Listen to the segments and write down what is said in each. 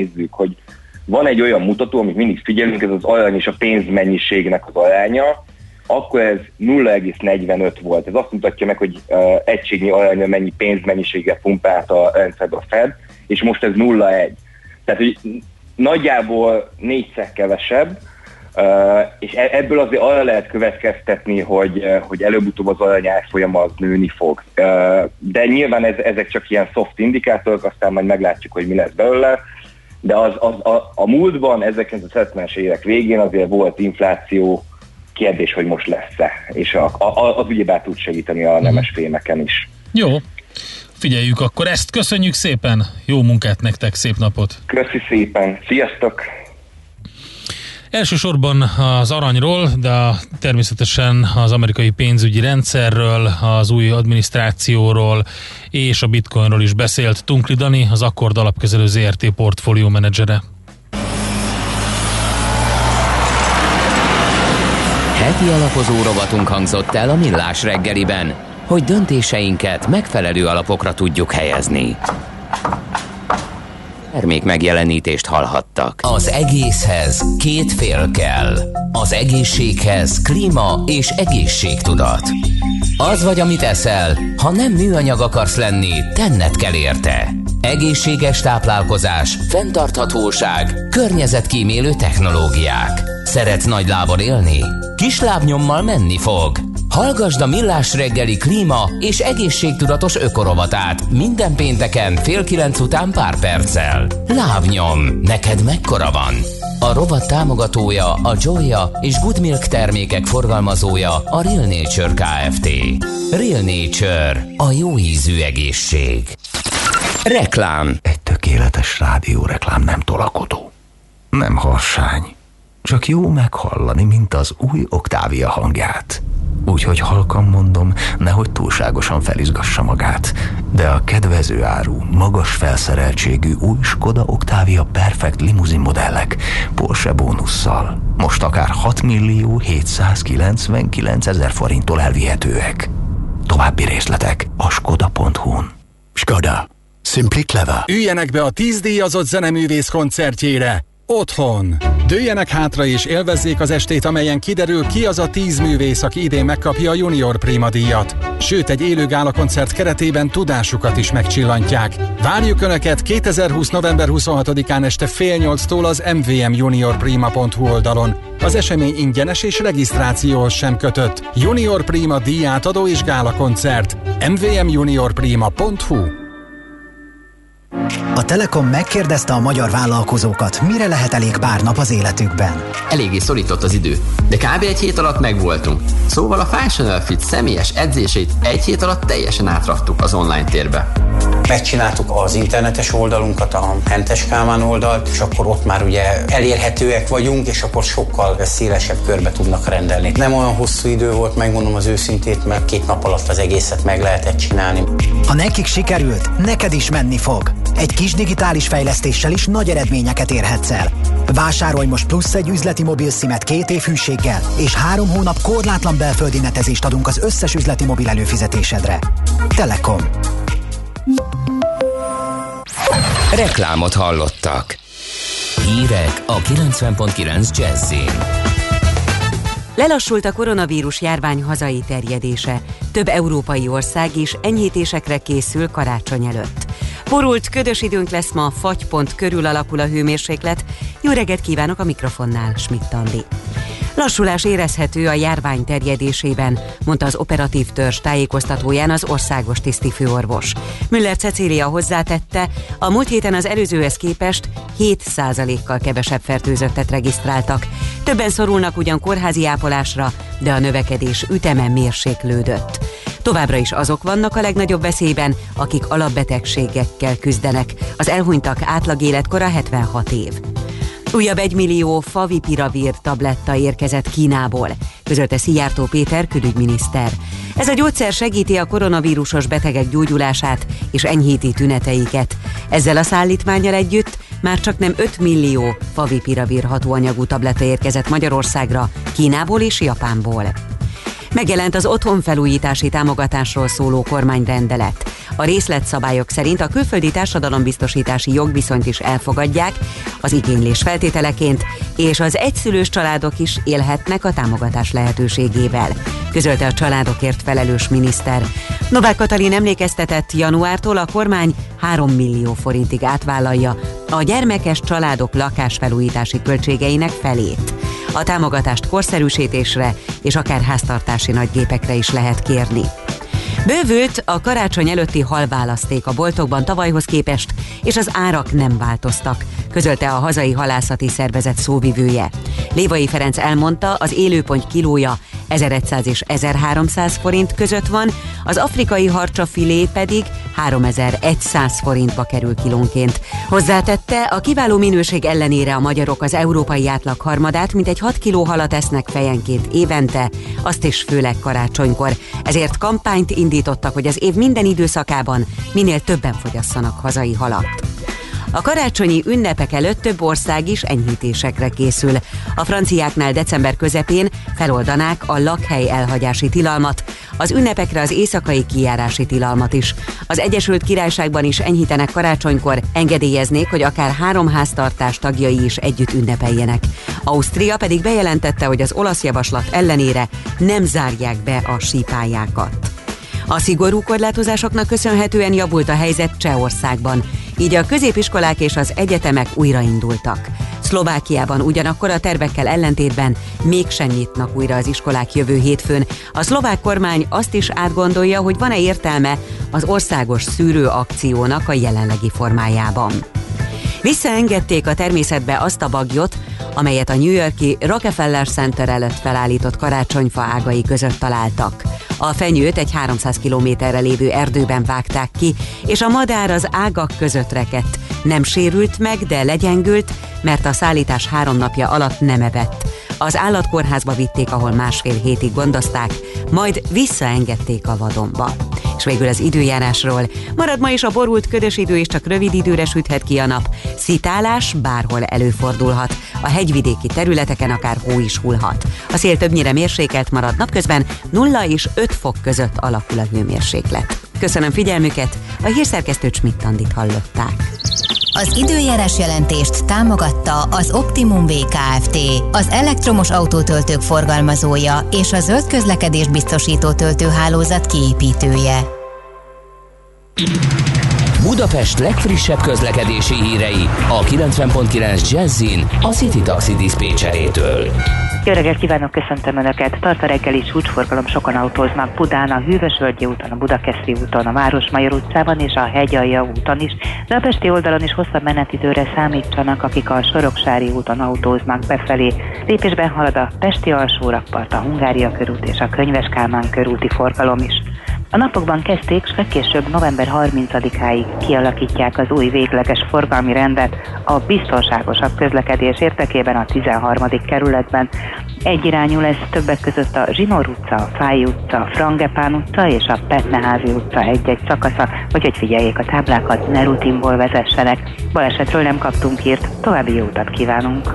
nézzük, hogy van egy olyan mutató, amit mindig figyelünk, ez az arany és a pénzmennyiségnek az aránya, akkor ez 0,45 volt. Ez azt mutatja meg, hogy uh, egységnyi aranya mennyi pénzmennyiséggel pumpált a rendszerbe a Fed, és most ez 0,1. Tehát, hogy nagyjából négyszer kevesebb, Uh, és e- ebből azért arra lehet következtetni, hogy, hogy előbb-utóbb az arany árfolyama az nőni fog. Uh, de nyilván ez, ezek csak ilyen soft indikátorok, aztán majd meglátjuk, hogy mi lesz belőle. De az, az, a, a múltban, 1970-es évek végén azért volt infláció, kérdés, hogy most lesz-e. És a, a, az ugyebár tud segíteni a nemes mhm. fémeken is. Jó, figyeljük akkor ezt. Köszönjük szépen, jó munkát nektek, szép napot! Köszi szépen, sziasztok! Elsősorban az aranyról, de természetesen az amerikai pénzügyi rendszerről, az új adminisztrációról és a bitcoinról is beszélt Tunkli Dani, az Akkord alapkezelő ZRT portfólió menedzsere. Heti alapozó rovatunk hangzott el a Millás reggeliben, hogy döntéseinket megfelelő alapokra tudjuk helyezni. Termék megjelenítést hallhattak. Az egészhez két fél kell. Az egészséghez klíma és egészségtudat. Az vagy, amit eszel, ha nem műanyag akarsz lenni, tenned kell érte. Egészséges táplálkozás, fenntarthatóság, környezetkímélő technológiák. Szeretsz nagy lábon élni? Kis lábnyommal menni fog. Hallgasd a Millás reggeli klíma és egészségtudatos ökorovatát minden pénteken fél kilenc után pár perccel. Lábnyom, neked mekkora van? A rovat támogatója a Joya és Good Milk termékek forgalmazója a Real Nature Kft. Real Nature, a jó ízű egészség. Reklám Egy tökéletes rádióreklám nem tolakodó. Nem harsány. Csak jó meghallani, mint az új Oktávia hangját. Úgyhogy halkan mondom, nehogy túlságosan felizgassa magát. De a kedvező áru, magas felszereltségű új Skoda Octavia Perfect limuzin modellek Porsche bónusszal most akár 6 millió 799 ezer forinttól elvihetőek. További részletek a skoda.hu-n. Skoda. Simply clever. Üljenek be a 10 díjazott zeneművész koncertjére Otthon. Dőjenek hátra és élvezzék az estét, amelyen kiderül ki az a tíz művész, aki idén megkapja a Junior Prima díjat. Sőt, egy élő gála koncert keretében tudásukat is megcsillantják. Várjuk Önöket 2020. november 26-án este fél nyolctól az mvmjuniorprima.hu oldalon. Az esemény ingyenes és regisztrációhoz sem kötött. Junior Prima díjátadó és gála koncert. mvmjuniorprima.hu a Telekom megkérdezte a magyar vállalkozókat, mire lehet elég pár nap az életükben. Eléggé szorított az idő, de kb. egy hét alatt megvoltunk. Szóval a Fashion Fit személyes edzését egy hét alatt teljesen átraktuk az online térbe. Megcsináltuk az internetes oldalunkat, a Hentes Kálmán oldalt, és akkor ott már ugye elérhetőek vagyunk, és akkor sokkal szélesebb körbe tudnak rendelni. Nem olyan hosszú idő volt, megmondom az őszintét, mert két nap alatt az egészet meg lehetett csinálni. Ha nekik sikerült, neked is menni fog. Egy kis digitális fejlesztéssel is nagy eredményeket érhetsz el. Vásárolj most plusz egy üzleti mobil szimet két év hűséggel, és három hónap korlátlan belföldi netezést adunk az összes üzleti mobil előfizetésedre. Telekom. Reklámot hallottak. Hírek a 90.9 Jazzin. Lelassult a koronavírus járvány hazai terjedése. Több európai ország is enyhítésekre készül karácsony előtt. Borult, ködös időnk lesz ma, fagypont körül alakul a hőmérséklet. Jó reggelt kívánok a mikrofonnál, Schmidt Andi. Lassulás érezhető a járvány terjedésében, mondta az operatív törzs tájékoztatóján az országos tisztifőorvos. Müller Cecília hozzátette, a múlt héten az előzőhez képest 7%-kal kevesebb fertőzöttet regisztráltak. Többen szorulnak ugyan kórházi ápolásra, de a növekedés üteme mérséklődött. Továbbra is azok vannak a legnagyobb veszélyben, akik alapbetegségekkel küzdenek. Az elhunytak átlag életkora 76 év. Újabb egy millió favipiravir tabletta érkezett Kínából, közölte Szijjártó Péter külügyminiszter. Ez a gyógyszer segíti a koronavírusos betegek gyógyulását és enyhíti tüneteiket. Ezzel a szállítmányjal együtt már csak nem 5 millió favipiravir hatóanyagú tabletta érkezett Magyarországra, Kínából és Japánból. Megjelent az otthonfelújítási támogatásról szóló kormányrendelet. A részletszabályok szerint a külföldi társadalombiztosítási jogviszonyt is elfogadják az igénylés feltételeként, és az egyszülős családok is élhetnek a támogatás lehetőségével, közölte a családokért felelős miniszter. Novák Katalin emlékeztetett, januártól a kormány 3 millió forintig átvállalja a gyermekes családok lakásfelújítási költségeinek felét. A támogatást korszerűsítésre és akár háztartási nagygépekre is lehet kérni. Bővült a karácsony előtti halválaszték a boltokban tavalyhoz képest, és az árak nem változtak, közölte a hazai halászati szervezet szóvivője. Lévai Ferenc elmondta, az élőpont kilója 1100 és 1300 forint között van, az afrikai harcsa filé pedig 3100 forintba kerül kilónként. Hozzátette, a kiváló minőség ellenére a magyarok az európai átlag harmadát, mint egy 6 kiló halat esznek fejenként évente, azt is főleg karácsonykor. Ezért kampányt indítottak, hogy az év minden időszakában minél többen fogyasszanak hazai halat. A karácsonyi ünnepek előtt több ország is enyhítésekre készül. A franciáknál december közepén feloldanák a lakhely elhagyási tilalmat, az ünnepekre az éjszakai kijárási tilalmat is. Az Egyesült Királyságban is enyhítenek karácsonykor, engedélyeznék, hogy akár három háztartás tagjai is együtt ünnepeljenek. Ausztria pedig bejelentette, hogy az olasz javaslat ellenére nem zárják be a sípályákat. A szigorú korlátozásoknak köszönhetően javult a helyzet Csehországban, így a középiskolák és az egyetemek újraindultak. Szlovákiában ugyanakkor a tervekkel ellentétben mégsem nyitnak újra az iskolák jövő hétfőn. A szlovák kormány azt is átgondolja, hogy van-e értelme az országos szűrő akciónak a jelenlegi formájában. Visszaengedték a természetbe azt a bagyot, amelyet a New Yorki Rockefeller Center előtt felállított karácsonyfa ágai között találtak. A fenyőt egy 300 kilométerre lévő erdőben vágták ki, és a madár az ágak között rekedt. Nem sérült meg, de legyengült, mert a szállítás három napja alatt nem evett. Az állatkórházba vitték, ahol másfél hétig gondozták, majd visszaengedték a vadonba. És végül az időjárásról. Marad ma is a borult ködös idő, és csak rövid időre süthet ki a nap. Szitálás bárhol előfordulhat. A hegyvidéki területeken akár hó is hullhat. A szél többnyire mérsékelt marad napközben 0 és 5 fok között alakul a hőmérséklet. Köszönöm figyelmüket, a hírszerkesztő Csmittandit hallották. Az időjárás jelentést támogatta az Optimum VKFT, az elektromos autótöltők forgalmazója és a zöld közlekedés biztosító töltőhálózat kiépítője. Budapest legfrissebb közlekedési hírei a 90.9 Jazzin a City Taxi Dispécsejétől. Jó reggelt kívánok, köszöntöm Önöket! Tart a reggeli csúcsforgalom, sokan autóznak Budán, a Hűvösvölgyi úton, a Budakeszi úton, a Városmajor utcában és a Hegyalja úton is, de a Pesti oldalon is hosszabb menetidőre számítsanak, akik a Soroksári úton autóznak befelé. Lépésben halad a Pesti alsó rakpart, a Hungária körút és a Könyves Kálmán körúti forgalom is. A napokban kezdték, és legkésőbb november 30-áig kialakítják az új végleges forgalmi rendet a biztonságosabb közlekedés érdekében a 13. kerületben. Egyirányú lesz többek között a Zsinór utca, a Fáj utca, a Frangepán utca és a Petneházi utca egy-egy szakasza, hogy hogy figyeljék a táblákat, ne rutinból vezessenek. Balesetről nem kaptunk hírt, további jó utat kívánunk!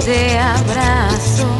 te abrazo.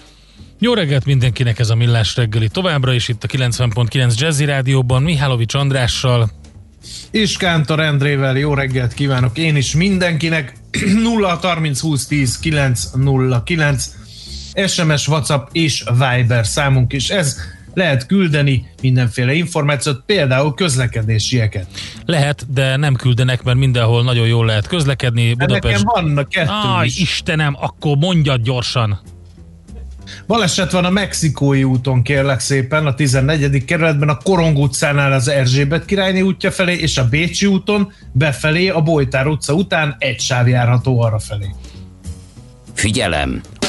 Jó reggelt mindenkinek ez a Millás reggeli. Továbbra is itt a 90.9 Jazzy Rádióban Mihálovics Andrással. És Kántor Endrével jó reggelt kívánok én is mindenkinek. 0 30 20 10 909 SMS, WhatsApp és Viber számunk is. Ez lehet küldeni mindenféle információt, például közlekedésieket. Lehet, de nem küldenek, mert mindenhol nagyon jól lehet közlekedni. De nekem vannak kettő Aj, is. Istenem, akkor mondjad gyorsan. Baleset van a Mexikói úton, kérlek szépen, a 14. kerületben, a Korong utcánál az Erzsébet királyné útja felé, és a Bécsi úton befelé, a Bojtár utca után egy sáv járható arra felé. Figyelem!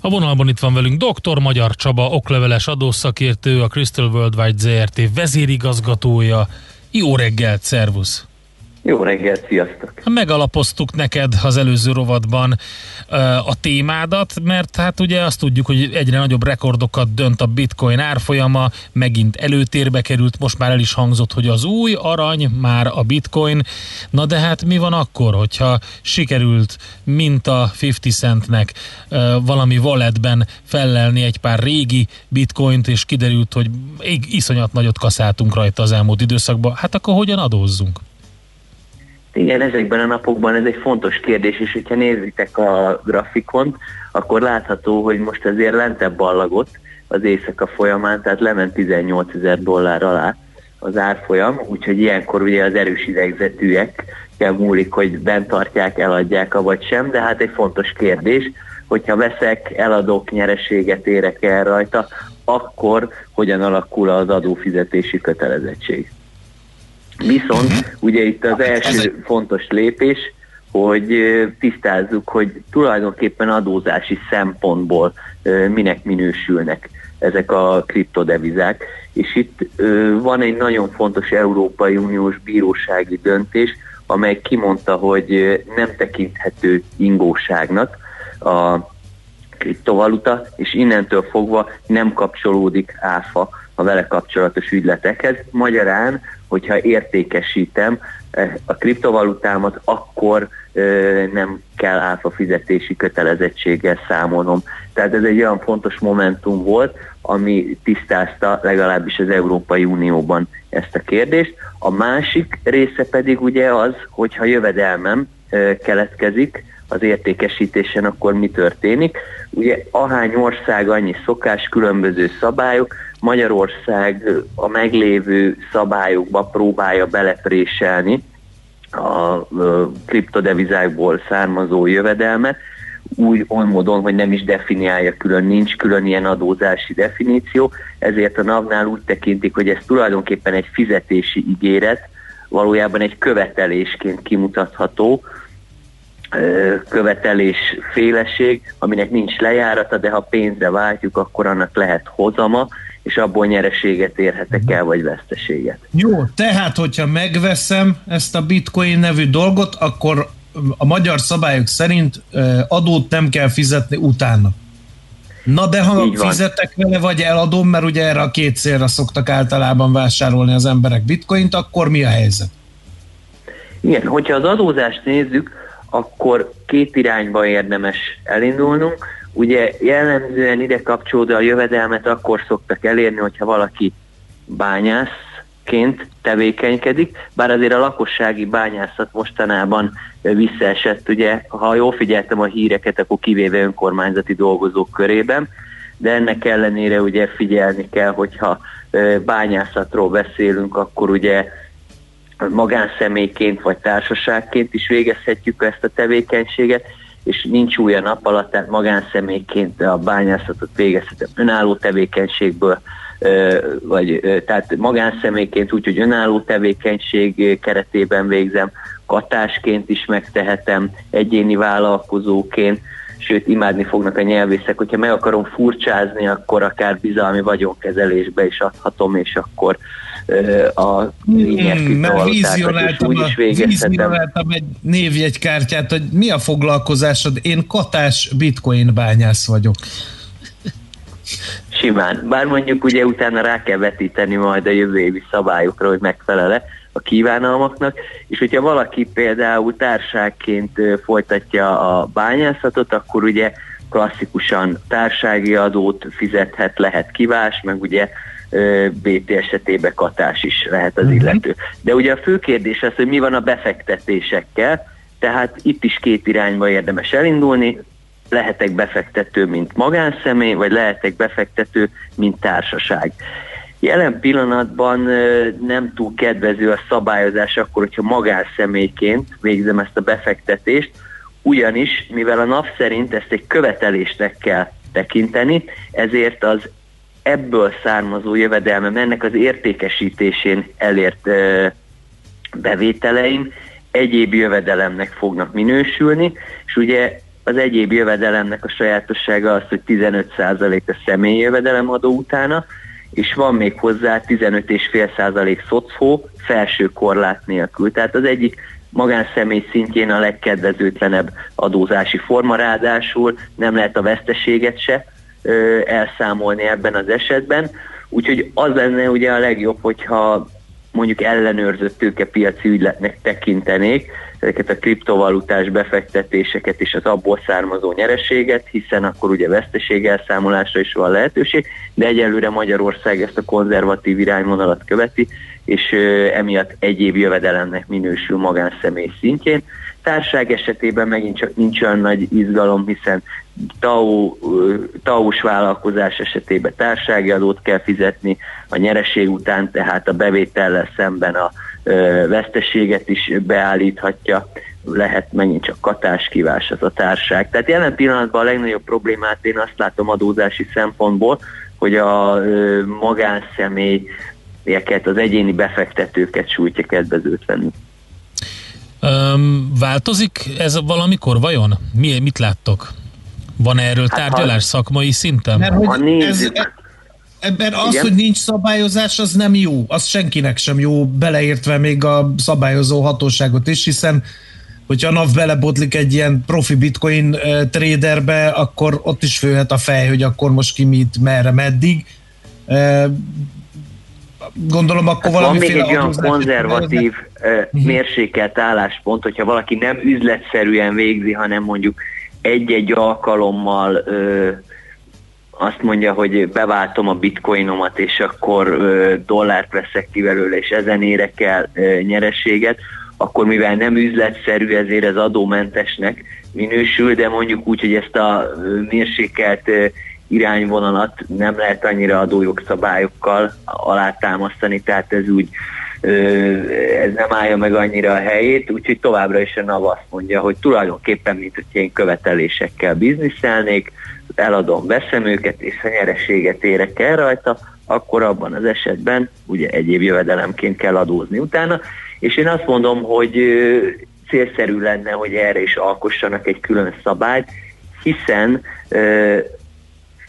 A vonalban itt van velünk dr. Magyar Csaba, okleveles adószakértő, a Crystal Worldwide ZRT vezérigazgatója. Jó reggelt, szervusz! Jó reggelt, sziasztok! Megalapoztuk neked az előző rovatban a témádat, mert hát ugye azt tudjuk, hogy egyre nagyobb rekordokat dönt a bitcoin árfolyama, megint előtérbe került, most már el is hangzott, hogy az új arany már a bitcoin. Na de hát mi van akkor, hogyha sikerült, mint a 50 centnek valami walletben fellelni egy pár régi bitcoint, és kiderült, hogy iszonyat nagyot kaszáltunk rajta az elmúlt időszakban, hát akkor hogyan adózzunk? Igen, ezekben a napokban ez egy fontos kérdés, és hogyha nézitek a grafikont, akkor látható, hogy most azért lentebb ballagott az éjszaka folyamán, tehát lement 18 ezer dollár alá az árfolyam, úgyhogy ilyenkor ugye az erős idegzetűek kell múlik, hogy bent tartják, eladják vagy sem, de hát egy fontos kérdés, hogyha veszek, eladok, nyereséget érek el rajta, akkor hogyan alakul az adófizetési kötelezettség. Viszont ugye itt az első fontos lépés, hogy tisztázzuk, hogy tulajdonképpen adózási szempontból minek minősülnek ezek a kriptodevizák. És itt van egy nagyon fontos Európai Uniós bírósági döntés, amely kimondta, hogy nem tekinthető ingóságnak a kriptovaluta, és innentől fogva nem kapcsolódik áfa a vele kapcsolatos ügyletekhez. Magyarán, hogyha értékesítem eh, a kriptovalutámat, akkor ö, nem kell áfa fizetési kötelezettséggel számolnom. Tehát ez egy olyan fontos momentum volt, ami tisztázta legalábbis az Európai Unióban ezt a kérdést. A másik része pedig ugye az, hogyha jövedelmem ö, keletkezik az értékesítésen, akkor mi történik. Ugye ahány ország, annyi szokás, különböző szabályok, Magyarország a meglévő szabályokba próbálja belepréselni a kriptodevizákból származó jövedelmet, úgy oly módon, hogy nem is definiálja külön, nincs külön ilyen adózási definíció, ezért a NAV-nál úgy tekintik, hogy ez tulajdonképpen egy fizetési ígéret, valójában egy követelésként kimutatható, követelés féleség, aminek nincs lejárata, de ha pénzre váltjuk, akkor annak lehet hozama, és abból nyereséget érhetek el, vagy veszteséget. Jó, tehát, hogyha megveszem ezt a bitcoin nevű dolgot, akkor a magyar szabályok szerint adót nem kell fizetni utána. Na de ha fizetek vele, vagy eladom, mert ugye erre a két célra szoktak általában vásárolni az emberek bitcoint, akkor mi a helyzet? Igen, hogyha az adózást nézzük, akkor két irányba érdemes elindulnunk. Ugye jellemzően ide kapcsolódó a jövedelmet akkor szoktak elérni, hogyha valaki bányászként tevékenykedik, bár azért a lakossági bányászat mostanában visszaesett, ugye, ha jól figyeltem a híreket, akkor kivéve önkormányzati dolgozók körében, de ennek ellenére ugye figyelni kell, hogyha bányászatról beszélünk, akkor ugye magánszemélyként vagy társaságként is végezhetjük ezt a tevékenységet, és nincs új a nap alatt, tehát magánszemélyként a bányászatot végezhetem. Önálló tevékenységből, vagy tehát magánszemélyként úgy, hogy önálló tevékenység keretében végzem, katásként is megtehetem, egyéni vállalkozóként, sőt imádni fognak a nyelvészek, hogyha meg akarom furcsázni, akkor akár bizalmi vagyonkezelésbe is adhatom, és akkor a lényeg hmm, vizionáltam, a, vizionáltam egy névjegykártyát, hogy mi a foglalkozásod? Én katás bitcoin bányász vagyok. Simán. Bár mondjuk ugye utána rá kell vetíteni majd a jövő évi szabályokra, hogy megfelele a kívánalmaknak, és hogyha valaki például társágként folytatja a bányászatot, akkor ugye klasszikusan társági adót fizethet, lehet kivás, meg ugye BT esetében katás is lehet az mhm. illető. De ugye a fő kérdés az, hogy mi van a befektetésekkel, tehát itt is két irányba érdemes elindulni, lehetek befektető, mint magánszemély, vagy lehetek befektető, mint társaság. Jelen pillanatban nem túl kedvező a szabályozás akkor, hogyha magánszemélyként végzem ezt a befektetést, ugyanis, mivel a nap szerint ezt egy követelésnek kell tekinteni, ezért az ebből származó jövedelmem, ennek az értékesítésén elért bevételeim egyéb jövedelemnek fognak minősülni, és ugye az egyéb jövedelemnek a sajátossága az, hogy 15% a személyi jövedelem adó utána, és van még hozzá 15,5% szocfó felső korlát nélkül. Tehát az egyik magánszemély szintjén a legkedvezőtlenebb adózási forma, ráadásul nem lehet a veszteséget se elszámolni ebben az esetben. Úgyhogy az lenne ugye a legjobb, hogyha mondjuk ellenőrzött tőkepiaci ügyletnek tekintenék ezeket a kriptovalutás befektetéseket és az abból származó nyereséget, hiszen akkor ugye veszteség elszámolásra is van lehetőség, de egyelőre Magyarország ezt a konzervatív irányvonalat követi, és emiatt egyéb jövedelemnek minősül magánszemély szintjén. Társág esetében megint csak nincs olyan nagy izgalom, hiszen TAU, TAU-s vállalkozás esetében társági adót kell fizetni, a nyereség után tehát a bevétellel szemben a veszteséget is beállíthatja, lehet megint csak katáskívás az a társág. Tehát jelen pillanatban a legnagyobb problémát én azt látom adózási szempontból, hogy a magánszemélyeket, az egyéni befektetőket sújtja kedvezőtlenül. Um, változik ez valamikor vajon? Mi, mit láttok? Van erről hát tárgyalás ha, szakmai szinten? Mert hogy ez, Ebben az, Igen? hogy nincs szabályozás, az nem jó. Az senkinek sem jó, beleértve még a szabályozó hatóságot is, hiszen hogyha a NAV belebotlik egy ilyen profi bitcoin traderbe, akkor ott is főhet a fej, hogy akkor most ki mit, merre, meddig. Gondolom akkor hát valami Van még egy olyan konzervatív, uh, mérsékelt álláspont, hogyha valaki nem üzletszerűen végzi, hanem mondjuk egy-egy alkalommal uh, azt mondja, hogy beváltom a bitcoinomat, és akkor ö, dollárt veszek ki belőle, és ezen érek el ö, nyereséget, akkor mivel nem üzletszerű, ezért ez adómentesnek minősül, de mondjuk úgy, hogy ezt a ö, mérsékelt ö, irányvonalat nem lehet annyira adójogszabályokkal alátámasztani, tehát ez úgy ez nem állja meg annyira a helyét, úgyhogy továbbra is a NAV azt mondja, hogy tulajdonképpen, mint hogy én követelésekkel bizniszelnék, eladom, veszem őket, és ha nyereséget érek el rajta, akkor abban az esetben ugye egyéb jövedelemként kell adózni utána, és én azt mondom, hogy célszerű lenne, hogy erre is alkossanak egy külön szabályt, hiszen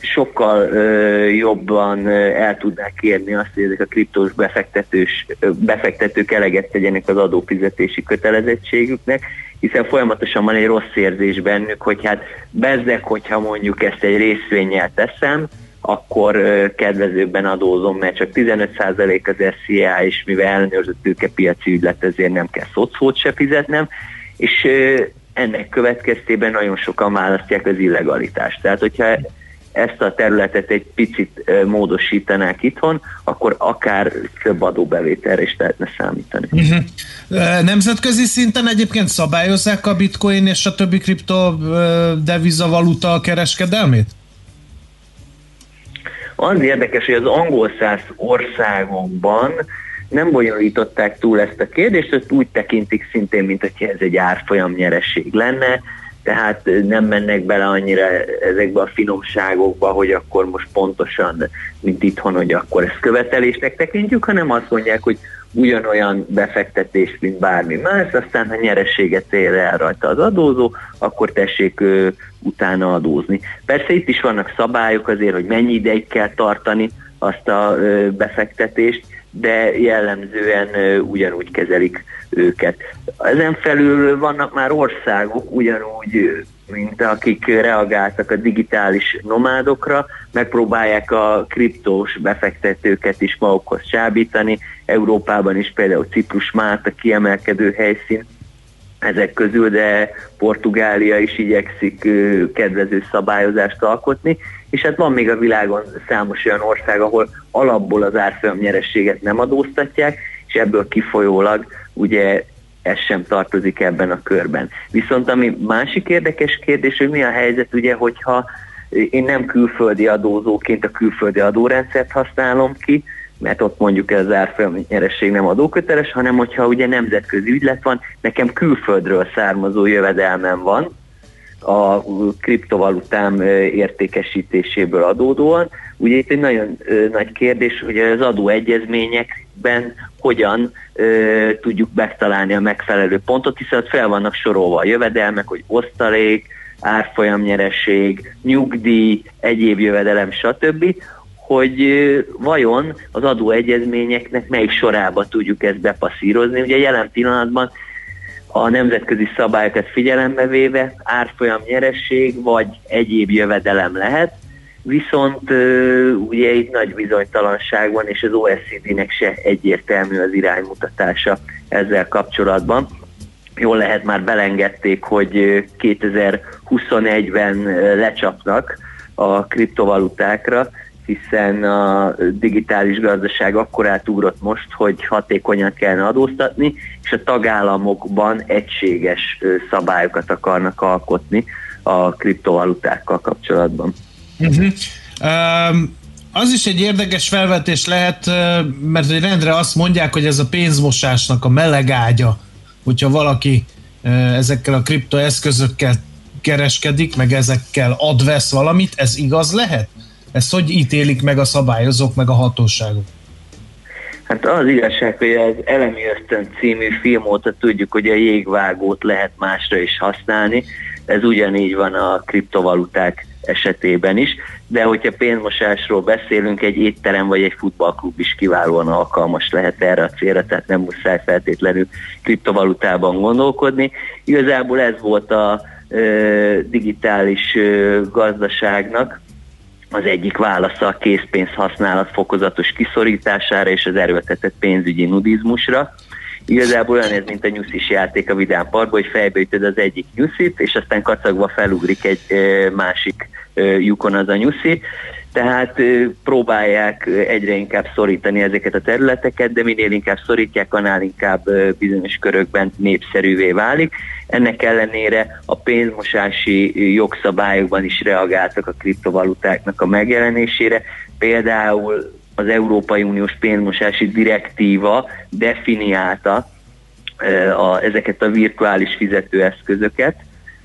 sokkal ö, jobban el tudnák kérni azt, hogy ezek a kriptós befektetős, ö, befektetők eleget tegyenek az adófizetési kötelezettségüknek, hiszen folyamatosan van egy rossz érzés bennük, hogy hát bezzek, hogyha mondjuk ezt egy részvényel teszem, akkor ö, kedvezőbben adózom, mert csak 15% az SZIA, és mivel ellenőrzött tőkepiaci ügylet, ezért nem kell szocót se fizetnem, és ö, ennek következtében nagyon sokan választják az illegalitást. Tehát, hogyha ezt a területet egy picit módosítanák itthon, akkor akár több adóbevételre is lehetne számítani. Uh-huh. Nemzetközi szinten egyébként szabályozzák a bitcoin és a többi kripto devizavaluta kereskedelmét? Az érdekes, hogy az angol száz országokban nem bonyolították túl ezt a kérdést, ezt úgy tekintik szintén, mint hogy ez egy árfolyam nyereség lenne, tehát nem mennek bele annyira ezekbe a finomságokba, hogy akkor most pontosan, mint itthon, hogy akkor ezt követelésnek tekintjük, hanem azt mondják, hogy ugyanolyan befektetés, mint bármi más, aztán ha nyerességet ér el rajta az adózó, akkor tessék ö, utána adózni. Persze itt is vannak szabályok azért, hogy mennyi ideig kell tartani azt a ö, befektetést, de jellemzően ugyanúgy kezelik őket. Ezen felül vannak már országok ugyanúgy, mint akik reagáltak a digitális nomádokra, megpróbálják a kriptós befektetőket is magukhoz csábítani. Európában is például Ciprus, Málta kiemelkedő helyszín ezek közül, de Portugália is igyekszik kedvező szabályozást alkotni, és hát van még a világon számos olyan ország, ahol alapból az árfolyam nyerességet nem adóztatják, és ebből kifolyólag ugye ez sem tartozik ebben a körben. Viszont ami másik érdekes kérdés, hogy mi a helyzet, ugye, hogyha én nem külföldi adózóként a külföldi adórendszert használom ki, mert ott mondjuk ez az árfolyam nyeresség nem adóköteles, hanem hogyha ugye nemzetközi ügylet van, nekem külföldről származó jövedelmem van, a kriptovalutám értékesítéséből adódóan. Ugye itt egy nagyon nagy kérdés, hogy az adóegyezményekben hogyan ö, tudjuk megtalálni a megfelelő pontot, hiszen ott fel vannak sorolva a jövedelmek, hogy osztalék, árfolyamnyereség, nyugdíj, egyéb jövedelem, stb., hogy vajon az adóegyezményeknek melyik sorába tudjuk ezt bepasszírozni. Ugye jelen pillanatban a nemzetközi szabályokat figyelembe véve árfolyam nyeresség vagy egyéb jövedelem lehet, viszont ugye itt nagy bizonytalanság van, és az OECD-nek se egyértelmű az iránymutatása ezzel kapcsolatban. Jól lehet már belengedték, hogy 2021-ben lecsapnak a kriptovalutákra, hiszen a digitális gazdaság akkor átugrott most, hogy hatékonyan kellene adóztatni, és a tagállamokban egységes szabályokat akarnak alkotni a kriptovalutákkal kapcsolatban. Uh-huh. Um, az is egy érdekes felvetés lehet, mert egy rendre azt mondják, hogy ez a pénzmosásnak a meleg ágya, hogyha valaki ezekkel a kriptoeszközökkel kereskedik, meg ezekkel advesz valamit, ez igaz lehet? Ezt hogy ítélik meg a szabályozók, meg a hatóságok? Hát az igazság, hogy az Elemi Ösztön című film óta tudjuk, hogy a jégvágót lehet másra is használni. Ez ugyanígy van a kriptovaluták esetében is, de hogyha pénzmosásról beszélünk, egy étterem vagy egy futballklub is kiválóan alkalmas lehet erre a célra, tehát nem muszáj feltétlenül kriptovalutában gondolkodni. Igazából ez volt a ö, digitális ö, gazdaságnak, az egyik válasza a készpénz használat fokozatos kiszorítására és az erőltetett pénzügyi nudizmusra. Igazából olyan ez, mint a nyuszis játék a Vidám Parkban, hogy fejbeütöd az egyik nyuszit, és aztán kacagva felugrik egy másik lyukon az a nyuszi. Tehát próbálják egyre inkább szorítani ezeket a területeket, de minél inkább szorítják, annál inkább bizonyos körökben népszerűvé válik. Ennek ellenére a pénzmosási jogszabályokban is reagáltak a kriptovalutáknak a megjelenésére. Például az Európai Uniós pénzmosási direktíva definiálta a, ezeket a virtuális fizetőeszközöket,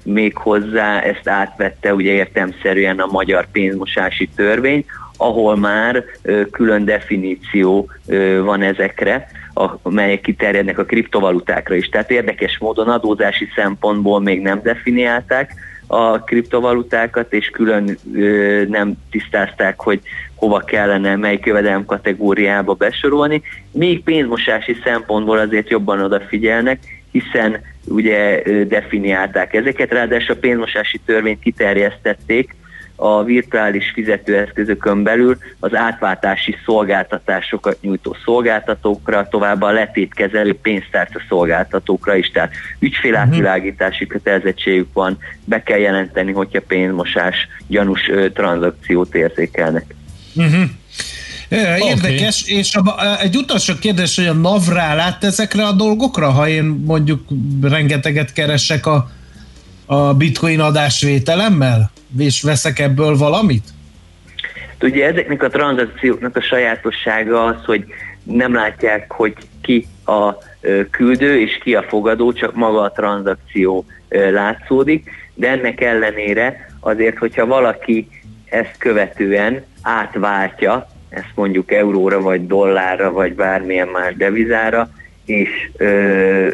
még hozzá ezt átvette ugye értemszerűen a magyar pénzmosási törvény, ahol már külön definíció van ezekre, a- melyek kiterjednek a kriptovalutákra is. Tehát érdekes módon adózási szempontból még nem definiálták a kriptovalutákat, és külön nem tisztázták, hogy hova kellene, mely jövedelem kategóriába besorolni, míg pénzmosási szempontból azért jobban odafigyelnek, hiszen ugye definiálták ezeket, ráadásul a pénzmosási törvényt kiterjesztették a virtuális fizetőeszközökön belül az átváltási szolgáltatásokat nyújtó szolgáltatókra, továbbá a letétkezelő pénztárca szolgáltatókra is, tehát ügyfélátvilágítási kötelezettségük van, be kell jelenteni, hogyha pénzmosás gyanús ö, tranzakciót érzékelnek. Uh-huh. Érdekes, okay. és a, egy utolsó kérdés, hogy a NAV rálát ezekre a dolgokra, ha én mondjuk rengeteget keresek a, a bitcoin adásvételemmel, és veszek ebből valamit? Ugye ezeknek a tranzakcióknak a sajátossága az, hogy nem látják, hogy ki a küldő és ki a fogadó, csak maga a tranzakció látszódik, de ennek ellenére azért, hogyha valaki ezt követően átváltja, ezt mondjuk euróra, vagy dollárra, vagy bármilyen más devizára, és ö,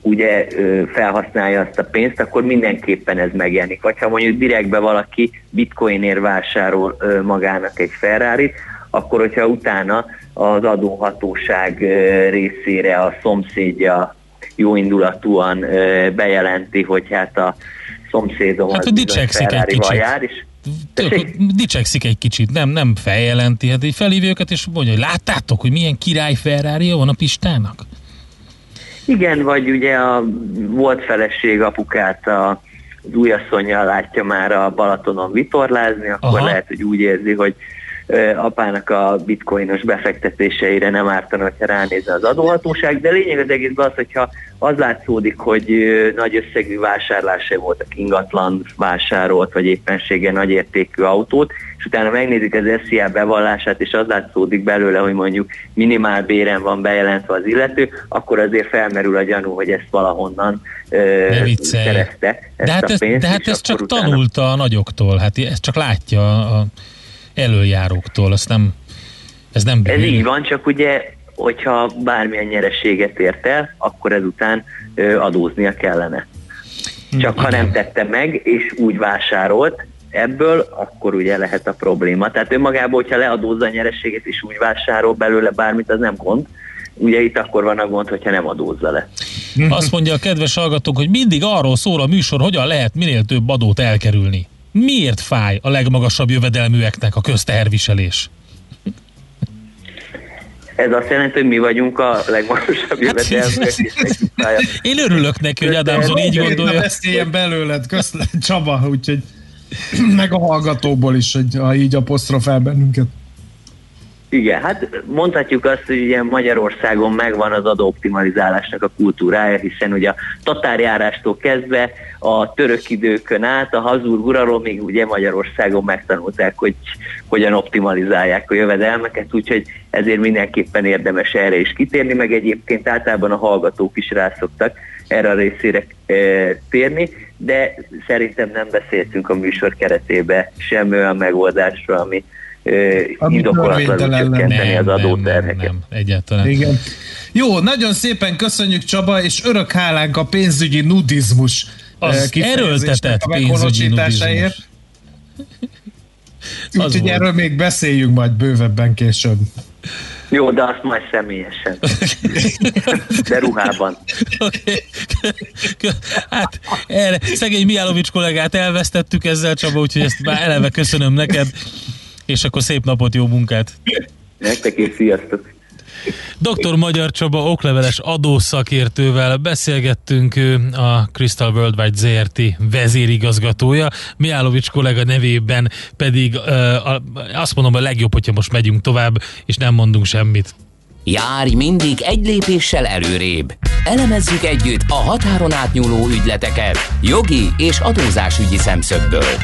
ugye ö, felhasználja azt a pénzt, akkor mindenképpen ez megjelenik. Vagy ha mondjuk direktbe valaki bitcoinért vásárol ö, magának egy ferrari akkor hogyha utána az adóhatóság ö, részére a szomszédja jóindulatúan ö, bejelenti, hogy hát a szomszédom Hát, az dicsekszik egy kicsit. jár, és Tök, dicsekszik egy kicsit, nem, nem feljelenti, hát így felhívja őket, és mondja, hogy láttátok, hogy milyen király ferrari van a Pistának? Igen, vagy ugye a volt feleség apukát a, az újasszonyjal látja már a Balatonon vitorlázni, akkor Aha. Lehet, hogy úgy érzi, hogy apának a bitcoinos befektetéseire nem ártana, hogyha ránézne az adóhatóság, de lényeg az egészben az, hogyha az látszódik, hogy nagy összegű vásárlásai voltak, ingatlan vásárolt, vagy éppenséggel nagy értékű autót, és utána megnézik az SZIA bevallását, és az látszódik belőle, hogy mondjuk minimál béren van bejelentve az illető, akkor azért felmerül a gyanú, hogy ezt valahonnan szerezte ezt De hát, a ez, de hát ezt csak utána- tanulta a nagyoktól, hát ezt csak látja a előjáróktól, azt nem, ez nem Ez bűn. így van, csak ugye, hogyha bármilyen nyereséget ért el, akkor ezután ö, adóznia kellene. Csak ha nem tette meg, és úgy vásárolt ebből, akkor ugye lehet a probléma. Tehát önmagában, hogyha leadózza a nyereséget, és úgy vásárol belőle bármit, az nem gond. Ugye itt akkor van a gond, hogyha nem adózza le. Azt mondja a kedves hallgatók, hogy mindig arról szól a műsor, hogyan lehet minél több adót elkerülni. Miért fáj a legmagasabb jövedelműeknek a közteherviselés? Ez azt jelenti, hogy mi vagyunk a legmagasabb jövedelműek, fáj a- Én örülök neki, hogy Adamson így gondolja. beszéljen belőled, köszönöm Csaba, úgyhogy meg a hallgatóból is, hogy ha így apostrofál bennünket. Igen, hát mondhatjuk azt, hogy ugye Magyarországon megvan az adóoptimalizálásnak a kultúrája, hiszen ugye a tatárjárástól kezdve a török időkön át, a Habsburg uralom még ugye Magyarországon megtanulták, hogy hogyan optimalizálják a jövedelmeket, úgyhogy ezért mindenképpen érdemes erre is kitérni, meg egyébként általában a hallgatók is rászoktak erre a részére e, térni, de szerintem nem beszéltünk a műsor keretébe sem olyan megoldásra, Ami indokolatlanul csökkenteni az Nem, nem, adóterheket. nem, egyáltalán. Igen. Jó, nagyon szépen köszönjük Csaba, és örök hálánk a pénzügyi nudizmus Az erőltetett a pénzügyi. Az Úgyhogy erről még beszéljünk majd bővebben később. Jó, de azt majd személyesen. De ruhában. Oké. Hát erre, szegény Miálovics kollégát elvesztettük ezzel, Csaba, úgyhogy ezt már eleve köszönöm neked, és akkor szép napot, jó munkát. Nektek és sziasztok! Dr. Magyar Csaba okleveles adószakértővel beszélgettünk, ő a Crystal Worldwide ZRT vezérigazgatója, Miálovics kollega nevében pedig azt mondom, a legjobb, hogyha most megyünk tovább, és nem mondunk semmit. Járj mindig egy lépéssel előrébb. Elemezzük együtt a határon átnyúló ügyleteket jogi és adózásügyi szemszögből.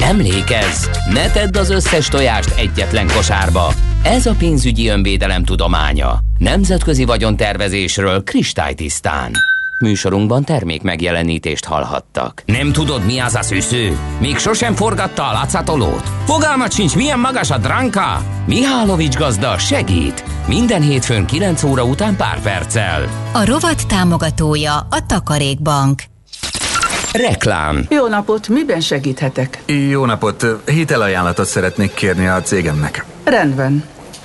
Emlékezz, ne tedd az összes tojást egyetlen kosárba. Ez a pénzügyi önvédelem tudománya. Nemzetközi vagyontervezésről kristálytisztán. Műsorunkban termék megjelenítést hallhattak. Nem tudod, mi az a szűző? Még sosem forgatta a látszatolót? Fogalmat sincs, milyen magas a dránka? Mihálovics gazda segít! Minden hétfőn 9 óra után pár perccel. A rovat támogatója a Takarékbank. Reklám. Jó napot, miben segíthetek? Jó napot, hitelajánlatot szeretnék kérni a cégemnek. Rendben.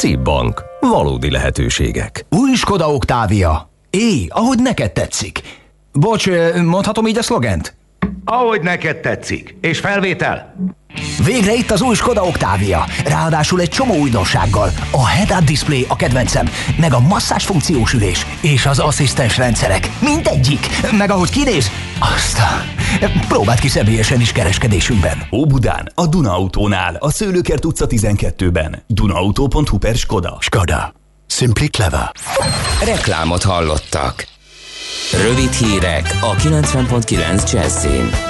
CIP Bank. Valódi lehetőségek. Új Skoda Octavia. Éj, ahogy neked tetszik. Bocs, mondhatom így a szlogent? Ahogy neked tetszik. És felvétel? Végre itt az új Skoda Octavia. Ráadásul egy csomó újdonsággal. A head-up display a kedvencem, meg a masszás funkciós ülés, és az asszisztens rendszerek. Mindegyik. Meg ahogy kinéz, azt a... Próbáld ki személyesen is kereskedésünkben. Óbudán, a Duna Autónál, a Szőlőkert utca 12-ben. Dunaauto.hu per Skoda. Skoda. Simply clever. Reklámot hallottak. Rövid hírek a 90.9 Jazzin.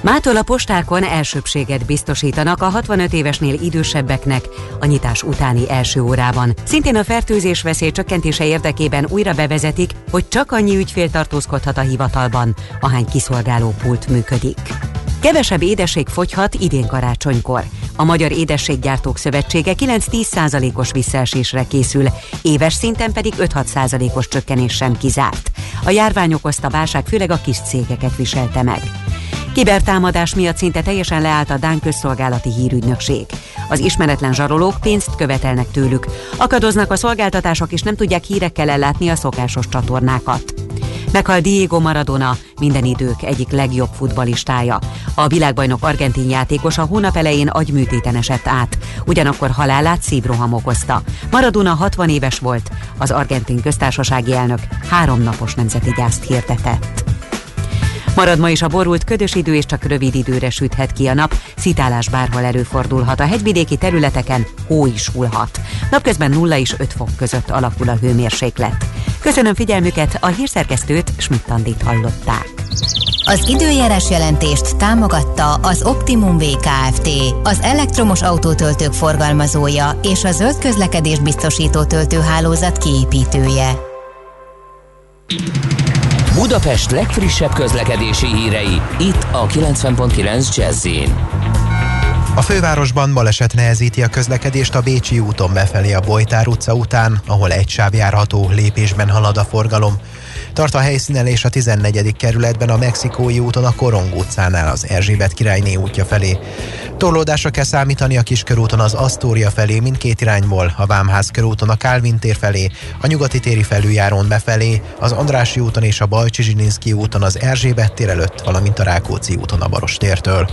Mától a postákon elsőbséget biztosítanak a 65 évesnél idősebbeknek a nyitás utáni első órában. Szintén a fertőzés veszély csökkentése érdekében újra bevezetik, hogy csak annyi ügyfél tartózkodhat a hivatalban, ahány kiszolgáló pult működik. Kevesebb édesség fogyhat idén karácsonykor. A Magyar Édességgyártók Szövetsége 9-10%-os visszaesésre készül, éves szinten pedig 5-6 os csökkenés sem kizárt. A járvány okozta válság főleg a kis cégeket viselte meg. Kibertámadás miatt szinte teljesen leállt a Dán közszolgálati hírügynökség. Az ismeretlen zsarolók pénzt követelnek tőlük. Akadoznak a szolgáltatások és nem tudják hírekkel ellátni a szokásos csatornákat. Meghal Diego Maradona, minden idők egyik legjobb futbalistája. A világbajnok argentin játékos a hónap elején agyműtéten esett át, ugyanakkor halálát szívroham okozta. Maradona 60 éves volt, az argentin köztársasági elnök három napos nemzeti gyászt hirdetett. Marad ma is a borult ködös idő, és csak rövid időre süthet ki a nap. Szitálás bárhol előfordulhat. A hegyvidéki területeken hó is hullhat. Napközben 0 és 5 fok között alakul a hőmérséklet. Köszönöm figyelmüket, a hírszerkesztőt Schmidt-Tandit hallották. Az időjárás jelentést támogatta az Optimum VKFT, az elektromos autótöltők forgalmazója és a zöld közlekedés biztosító töltőhálózat kiépítője. Budapest legfrissebb közlekedési hírei, itt a 90.9 jazz a fővárosban baleset nehezíti a közlekedést a Bécsi úton befelé a Bojtár utca után, ahol egy sáv járható, lépésben halad a forgalom. Tart a helyszínelés a 14. kerületben a Mexikói úton a Korong utcánál az Erzsébet királyné útja felé. Torlódásra kell számítani a Kiskörúton az Asztória felé mindkét irányból, a Vámház körúton a Kálvin tér felé, a Nyugati téri felüljárón befelé, az Andrási úton és a Bajcsi úton az Erzsébet tér előtt, valamint a Rákóczi úton a Baros tértől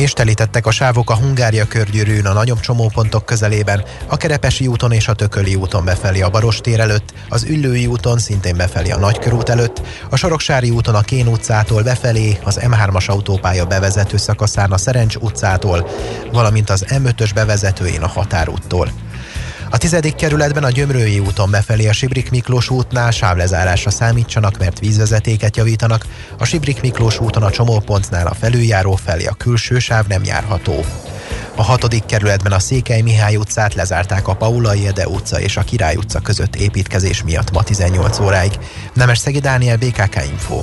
és telítettek a sávok a Hungária körgyűrűn a nagyobb csomópontok közelében, a Kerepesi úton és a Tököli úton befelé a Barostér előtt, az Üllői úton szintén befelé a Nagykörút előtt, a Soroksári úton a Kén utcától befelé, az M3-as autópálya bevezető szakaszán a Szerencs utcától, valamint az M5-ös bevezetőjén a Határúttól. A tizedik kerületben a Gyömrői úton befelé a Sibrik Miklós útnál sávlezárásra számítsanak, mert vízvezetéket javítanak, a Sibrik Miklós úton a csomópontnál a felüljáró felé a külső sáv nem járható. A hatodik kerületben a Székely Mihály utcát lezárták a Paulai Ede utca és a Király utca között építkezés miatt ma 18 óráig. Nemes Szegi Dániel, BKK Info.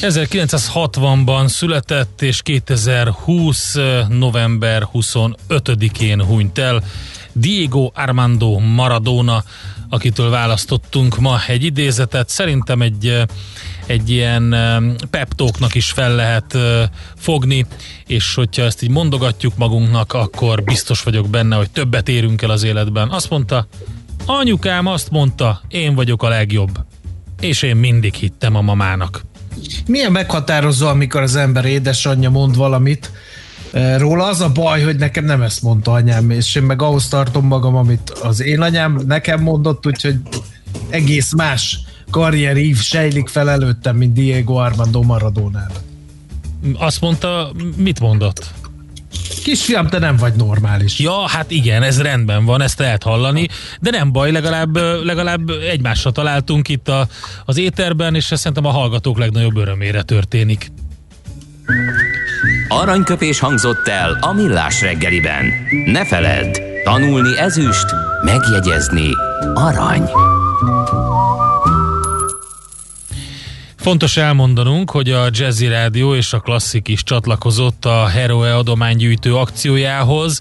1960-ban született, és 2020. november 25-én hunyt el Diego Armando Maradona, akitől választottunk ma egy idézetet. Szerintem egy, egy ilyen peptóknak is fel lehet fogni, és hogyha ezt így mondogatjuk magunknak, akkor biztos vagyok benne, hogy többet érünk el az életben. Azt mondta, anyukám azt mondta, én vagyok a legjobb. És én mindig hittem a mamának. Milyen meghatározó, amikor az ember édesanyja mond valamit, eh, róla az a baj, hogy nekem nem ezt mondta anyám, és én meg ahhoz tartom magam, amit az én anyám nekem mondott, úgyhogy egész más karrierív sejlik fel előttem, mint Diego Armando maradona Azt mondta, mit mondott? Kisfiam, te nem vagy normális. Ja, hát igen, ez rendben van, ezt lehet hallani, de nem baj, legalább, legalább egymásra találtunk itt a, az éterben, és ez szerintem a hallgatók legnagyobb örömére történik. Aranyköpés hangzott el a millás reggeliben. Ne feledd, tanulni ezüst, megjegyezni arany. Fontos elmondanunk, hogy a Jazzy Rádió és a Klasszik is csatlakozott a Heroe adománygyűjtő akciójához.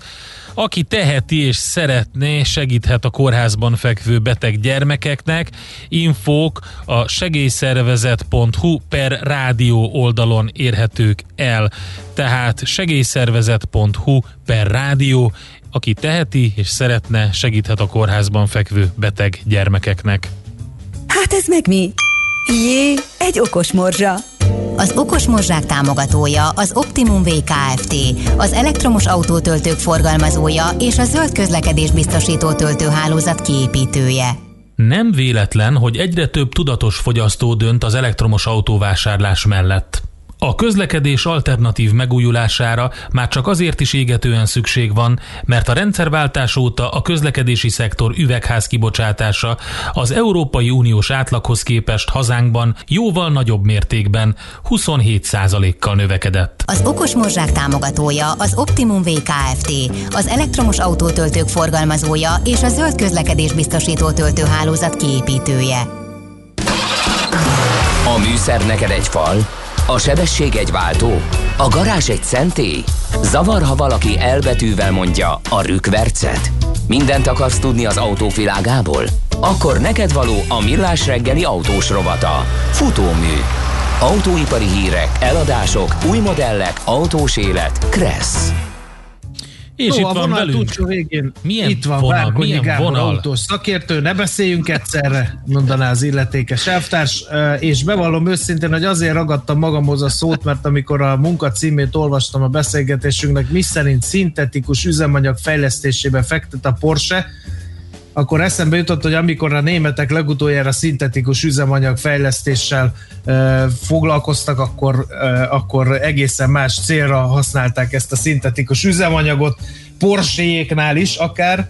Aki teheti és szeretné, segíthet a kórházban fekvő beteg gyermekeknek. Infók a segélyszervezet.hu per rádió oldalon érhetők el. Tehát segélyszervezet.hu per rádió, aki teheti és szeretne, segíthet a kórházban fekvő beteg gyermekeknek. Hát ez meg mi? Jé, egy okos morzsa. Az Okos Morzsák támogatója az Optimum VKFT, az elektromos autótöltők forgalmazója és a zöld közlekedés biztosító töltőhálózat kiépítője. Nem véletlen, hogy egyre több tudatos fogyasztó dönt az elektromos autóvásárlás mellett. A közlekedés alternatív megújulására már csak azért is égetően szükség van, mert a rendszerváltás óta a közlekedési szektor üvegház kibocsátása az Európai Uniós átlaghoz képest hazánkban jóval nagyobb mértékben 27%-kal növekedett. Az Okos Morzsák támogatója az Optimum VKFT, az elektromos autótöltők forgalmazója és a zöld közlekedés biztosító töltőhálózat kiépítője. A műszer neked egy fal, a sebesség egy váltó? A garázs egy szentély? Zavar, ha valaki elbetűvel mondja a rükvercet? Mindent akarsz tudni az autóvilágából? Akkor neked való a millás reggeli autós rovata. Futómű. Autóipari hírek, eladások, új modellek, autós élet. Kressz. És no, itt a van vonal velünk. túlsó végén. Milyen itt van vonal, Várkonyi milyen Gábor vonal? autós szakértő, ne beszéljünk egyszerre, mondaná az illetékes elvtárs, és bevallom őszintén, hogy azért ragadtam magamhoz a szót, mert amikor a munka címét olvastam a beszélgetésünknek, mi szerint szintetikus üzemanyag fejlesztésébe fektet a Porsche, akkor eszembe jutott, hogy amikor a németek legutoljára szintetikus üzemanyag fejlesztéssel e, foglalkoztak, akkor, e, akkor egészen más célra használták ezt a szintetikus üzemanyagot, Porsche-éknál is akár,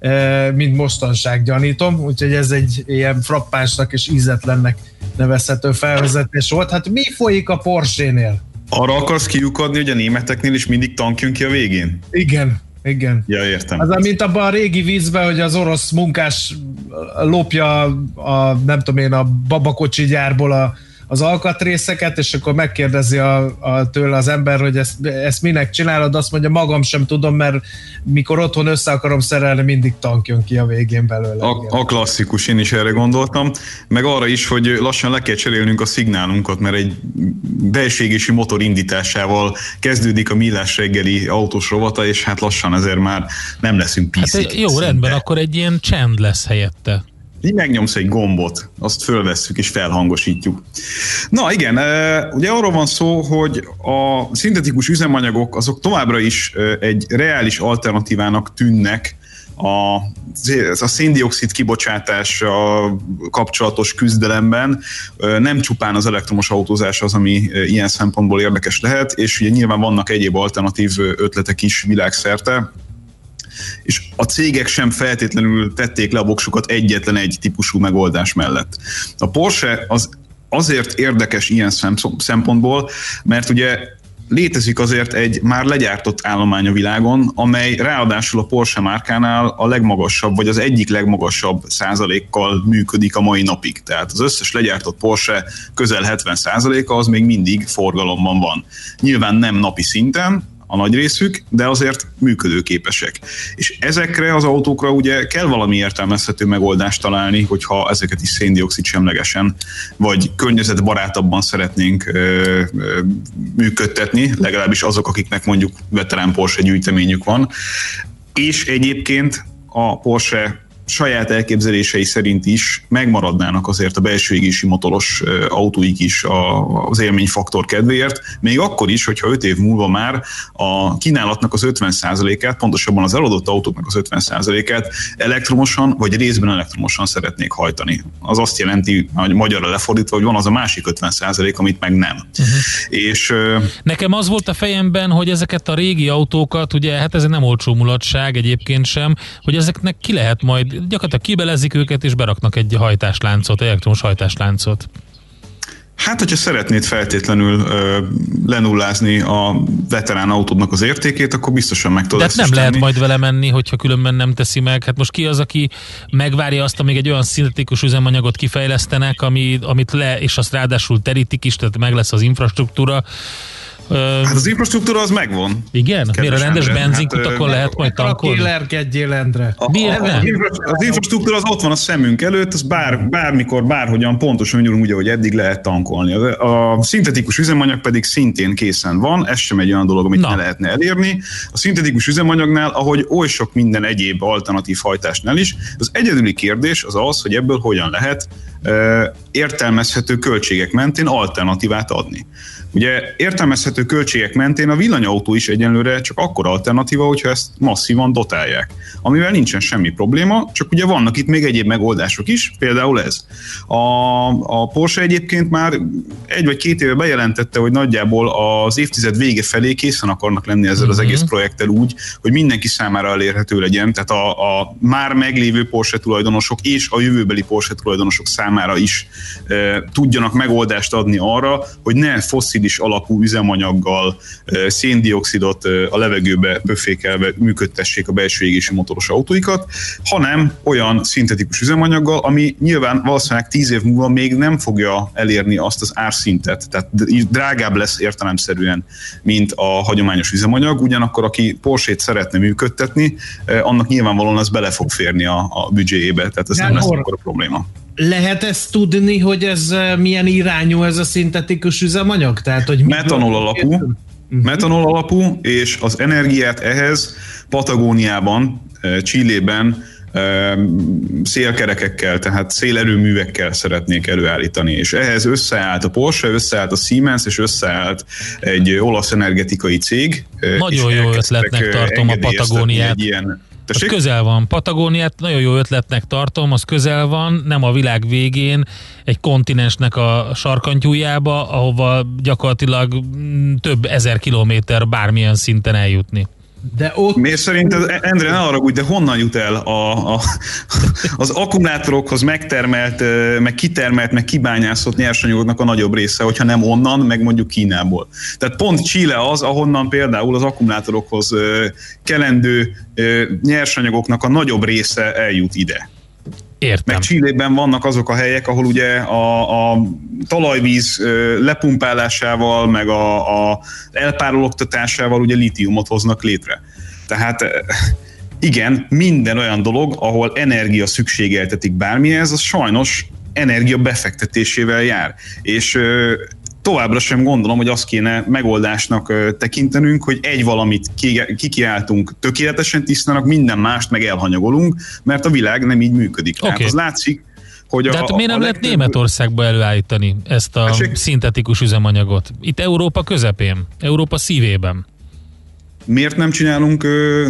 e, mint mostanság gyanítom, úgyhogy ez egy ilyen frappánsnak és ízetlennek nevezhető felvezetés volt. Hát mi folyik a Porsche-nél? Arra akarsz kiukadni, hogy a németeknél is mindig tank jön ki a végén? Igen, igen. Ja, értem. Az, mint abban a régi vízben, hogy az orosz munkás lopja a, nem tudom én, a babakocsi gyárból a, az alkatrészeket, és akkor megkérdezi a, a, tőle az ember, hogy ezt, ezt minek csinálod, azt mondja, magam sem tudom, mert mikor otthon össze akarom szerelni, mindig tank jön ki a végén belőle. A, a klasszikus, én is erre gondoltam, meg arra is, hogy lassan le kell cserélnünk a szignálunkat, mert egy belségési motor indításával kezdődik a millás reggeli autós rovata, és hát lassan ezért már nem leszünk Hát piszik. jó, szinte. rendben, akkor egy ilyen csend lesz helyette. Így megnyomsz egy gombot, azt fölvesszük és felhangosítjuk. Na igen, ugye arról van szó, hogy a szintetikus üzemanyagok azok továbbra is egy reális alternatívának tűnnek a, a széndiokszid kibocsátás a kapcsolatos küzdelemben nem csupán az elektromos autózás az, ami ilyen szempontból érdekes lehet, és ugye nyilván vannak egyéb alternatív ötletek is világszerte, és a cégek sem feltétlenül tették le a voksukat egyetlen egy típusú megoldás mellett. A Porsche az azért érdekes ilyen szempontból, mert ugye létezik azért egy már legyártott állomány a világon, amely ráadásul a Porsche márkánál a legmagasabb, vagy az egyik legmagasabb százalékkal működik a mai napig. Tehát az összes legyártott Porsche közel 70 százaléka az még mindig forgalomban van. Nyilván nem napi szinten, a nagy részük, de azért működőképesek. És ezekre az autókra ugye kell valami értelmezhető megoldást találni, hogyha ezeket is széndiokszid semlegesen, vagy környezetbarátabban szeretnénk ö, ö, működtetni, legalábbis azok, akiknek mondjuk veterán Porsche gyűjteményük van. És egyébként a Porsche saját elképzelései szerint is megmaradnának azért a belső égési motoros autóik is az élményfaktor kedvéért, még akkor is, hogyha 5 év múlva már a kínálatnak az 50%-át, pontosabban az eladott autóknak az 50%-át elektromosan vagy részben elektromosan szeretnék hajtani. Az azt jelenti, hogy magyarra lefordítva, hogy van az a másik 50%, amit meg nem. Uh-huh. És, Nekem az volt a fejemben, hogy ezeket a régi autókat, ugye hát ez nem olcsó mulatság egyébként sem, hogy ezeknek ki lehet majd gyakorlatilag kibelezik őket, és beraknak egy hajtásláncot, elektromos hajtásláncot. Hát, hogyha szeretnéd feltétlenül ö, lenullázni a veterán autódnak az értékét, akkor biztosan meg tudod De hát nem lehet tenni. majd vele menni, hogyha különben nem teszi meg. Hát most ki az, aki megvárja azt, amíg egy olyan szintetikus üzemanyagot kifejlesztenek, ami, amit le, és azt ráadásul terítik is, tehát meg lesz az infrastruktúra, Hát az infrastruktúra az megvan. Igen? Miért a rendes benzinkutakon hát, lehet majd tankolni? Kélerkedjél, Endre. A, Miért nem? Az infrastruktúra az ott van a szemünk előtt, az bár, bármikor, bárhogyan pontosan nyúlunk úgy, hogy eddig lehet tankolni. A, a szintetikus üzemanyag pedig szintén készen van, ez sem egy olyan dolog, amit Na. ne lehetne elérni. A szintetikus üzemanyagnál, ahogy oly sok minden egyéb alternatív hajtásnál is, az egyedüli kérdés az az, hogy ebből hogyan lehet értelmezhető költségek mentén alternatívát adni. Ugye értelmezhető költségek mentén a villanyautó is egyenlőre csak akkor alternatíva, hogyha ezt masszívan dotálják. Amivel nincsen semmi probléma, csak ugye vannak itt még egyéb megoldások is, például ez. A, a Porsche egyébként már egy vagy két éve bejelentette, hogy nagyjából az évtized vége felé készen akarnak lenni ezzel az mhm. egész projekttel úgy, hogy mindenki számára elérhető legyen, tehát a, a már meglévő Porsche tulajdonosok és a jövőbeli Porsche tulajdonosok számára is e, tudjanak megoldást adni arra, hogy ne fosszilis oxidis alapú üzemanyaggal széndiokszidot a levegőbe böfékelve működtessék a belső égési motoros autóikat, hanem olyan szintetikus üzemanyaggal, ami nyilván valószínűleg tíz év múlva még nem fogja elérni azt az árszintet, tehát drágább lesz értelemszerűen, mint a hagyományos üzemanyag, ugyanakkor aki Porsche-t szeretne működtetni, annak nyilvánvalóan ez bele fog férni a, a büdzséjébe, tehát ez De nem lesz akkor a probléma lehet ezt tudni, hogy ez eh, milyen irányú ez a szintetikus üzemanyag? Tehát, hogy Metanol alapú. Uh-huh. Metanol alapú, és az energiát ehhez Patagóniában, eh, Csillében eh, szélkerekekkel, tehát szélerőművekkel szeretnék előállítani. És ehhez összeállt a Porsche, összeállt a Siemens, és összeállt egy olasz energetikai cég. Nagyon jó ötletnek tartom a Patagóniát. Egy ilyen az közel van. Patagóniát nagyon jó ötletnek tartom, az közel van, nem a világ végén, egy kontinensnek a sarkantyújába, ahova gyakorlatilag mm, több ezer kilométer bármilyen szinten eljutni. De ott... Miért szerinted, Endre, ne arra de honnan jut el a, a, az akkumulátorokhoz megtermelt, meg kitermelt, meg kibányászott nyersanyagoknak a nagyobb része, hogyha nem onnan, meg mondjuk Kínából. Tehát pont Chile az, ahonnan például az akkumulátorokhoz kelendő nyersanyagoknak a nagyobb része eljut ide. Értem. Meg Csillében vannak azok a helyek, ahol ugye a, a talajvíz lepumpálásával, meg a, a elpárologtatásával ugye litiumot hoznak létre. Tehát igen, minden olyan dolog, ahol energia szükségeltetik bármihez, az sajnos energia befektetésével jár. És továbbra sem gondolom, hogy azt kéne megoldásnak tekintenünk, hogy egy valamit kikiáltunk tökéletesen tisztának, minden mást meg elhanyagolunk, mert a világ nem így működik. Okay. Tehát az látszik, hogy De a, hát miért nem a lehet legtöbb... Németországba előállítani ezt a Esek? szintetikus üzemanyagot? Itt Európa közepén, Európa szívében. Miért nem csinálunk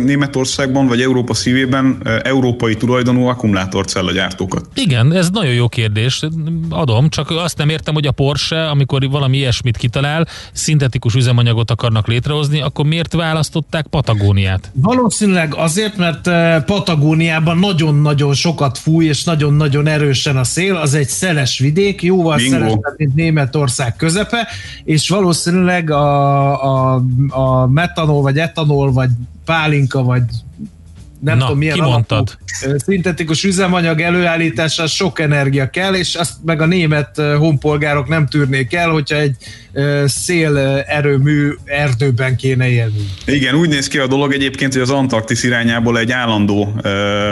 Németországban vagy Európa szívében európai tulajdonú akkumulátorcellagyártókat? Igen, ez nagyon jó kérdés, adom, csak azt nem értem, hogy a Porsche, amikor valami ilyesmit kitalál, szintetikus üzemanyagot akarnak létrehozni, akkor miért választották Patagóniát? Valószínűleg azért, mert Patagóniában nagyon-nagyon sokat fúj, és nagyon-nagyon erősen a szél, az egy szeles vidék, jóval szelesebb, mint Németország közepe, és valószínűleg a, a, a metanol, vagy etanol, vagy pálinka, vagy nem Na, tudom milyen kimondtad. alapú szintetikus üzemanyag előállítása sok energia kell, és azt meg a német honpolgárok nem tűrnék el, hogyha egy szél erőmű erdőben kéne élni. Igen, úgy néz ki a dolog egyébként, hogy az Antarktisz irányából egy állandó ö,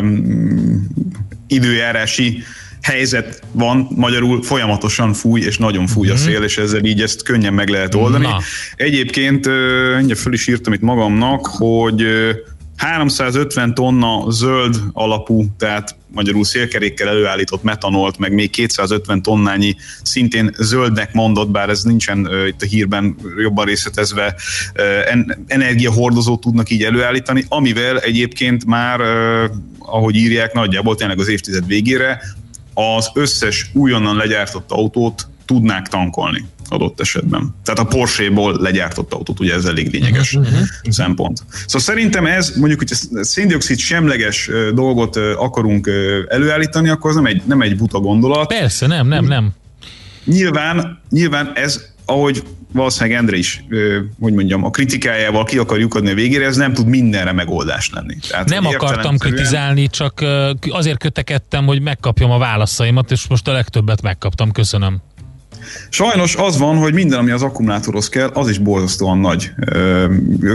időjárási helyzet van, magyarul folyamatosan fúj, és nagyon fúj a Mhm. szél, és ezzel így ezt könnyen meg lehet oldani. Na. Egyébként, mindjárt föl is írtam itt magamnak, hogy ö, 350 tonna zöld alapú, tehát magyarul szélkerékkel előállított metanolt, meg még 250 tonnányi szintén zöldnek mondott, bár ez nincsen ö, itt a hírben jobban részletezve, ö, en, energiahordozót tudnak így előállítani, amivel egyébként már, ö, ahogy írják, nagyjából tényleg az évtized végére az összes újonnan legyártott autót tudnák tankolni adott esetben. Tehát a Porsche-ból legyártott autót, ugye ez elég lényeges uh-huh. szempont. Szóval szerintem ez, mondjuk, hogy széndiokszid semleges dolgot akarunk előállítani, akkor az nem egy, nem egy buta gondolat. Persze, nem, nem, nem. Nyilván, nyilván ez, ahogy valószínűleg Endre is, hogy mondjam, a kritikájával ki akar lyukadni a végére, ez nem tud mindenre megoldás lenni. Tehát Nem akartam kritizálni, csak azért kötekedtem, hogy megkapjam a válaszaimat, és most a legtöbbet megkaptam, köszönöm. Sajnos az van, hogy minden, ami az akkumulátorhoz kell, az is borzasztóan nagy ö,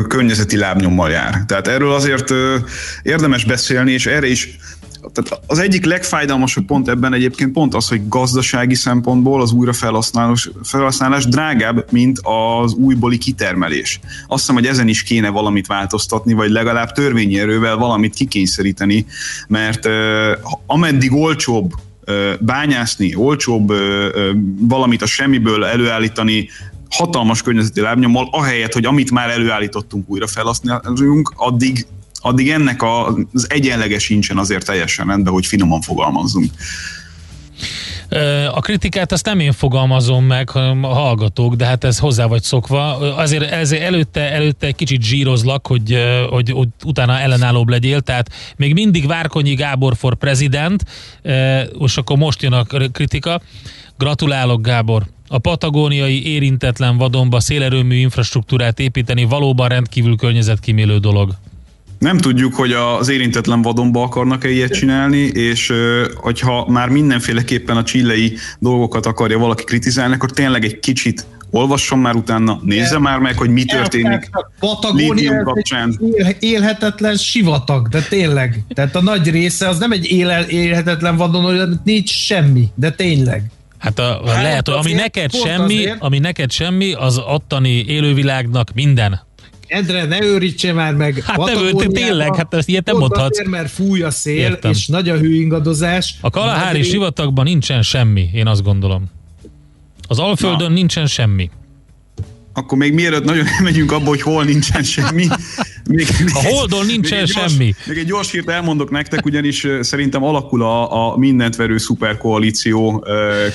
környezeti lábnyommal jár. Tehát erről azért ö, érdemes beszélni, és erre is tehát az egyik legfájdalmasabb pont ebben egyébként pont az, hogy gazdasági szempontból az újrafelhasználás felhasználás drágább, mint az újbóli kitermelés. Azt hiszem, hogy ezen is kéne valamit változtatni, vagy legalább törvényi erővel valamit kikényszeríteni, mert ameddig olcsóbb ö, bányászni, olcsóbb valamit a semmiből előállítani, hatalmas környezeti lábnyommal, ahelyett, hogy amit már előállítottunk újra felhasználjunk, addig addig ennek az egyenlege sincsen azért teljesen rendben, hogy finoman fogalmazzunk. A kritikát azt nem én fogalmazom meg, hanem a hallgatók, de hát ez hozzá vagy szokva. Azért ezért előtte, előtte egy kicsit zsírozlak, hogy, hogy, hogy utána ellenállóbb legyél, tehát még mindig Várkonyi Gábor for president, ö, és akkor most jön a kritika. Gratulálok, Gábor! A patagóniai érintetlen vadonba szélerőmű infrastruktúrát építeni valóban rendkívül környezetkímélő dolog. Nem tudjuk, hogy az érintetlen vadonba akarnak-e ilyet csinálni, és hogyha már mindenféleképpen a csillei dolgokat akarja valaki kritizálni, akkor tényleg egy kicsit olvasson már utána, nézze már meg, hogy mi történik Patagónia kapcsán. él, élhetetlen sivatag, de tényleg. Tehát a nagy része az nem egy éle, élhetetlen vadon, hogy nincs semmi, de tényleg. Hát, a, Hát lehet, hogy ami neked semmi, azért. ami neked semmi, az ottani élővilágnak minden. Endre, ne őrítse már meg. Hát nem, tényleg, hát ezt ilyet nem mondhatsz. Azért, mert fúj a szél, Értem. és nagy a hőingadozás. A Kalahári sivatagban nincsen semmi, én azt gondolom. Az Alföldön nincsen semmi. Akkor még mielőtt nagyon megyünk abba, hogy hol nincsen semmi. Még, A Holdon nincsen még gyors, semmi. Még egy gyors hírt elmondok nektek, ugyanis szerintem alakul a, a mindent verő szuperkoalíció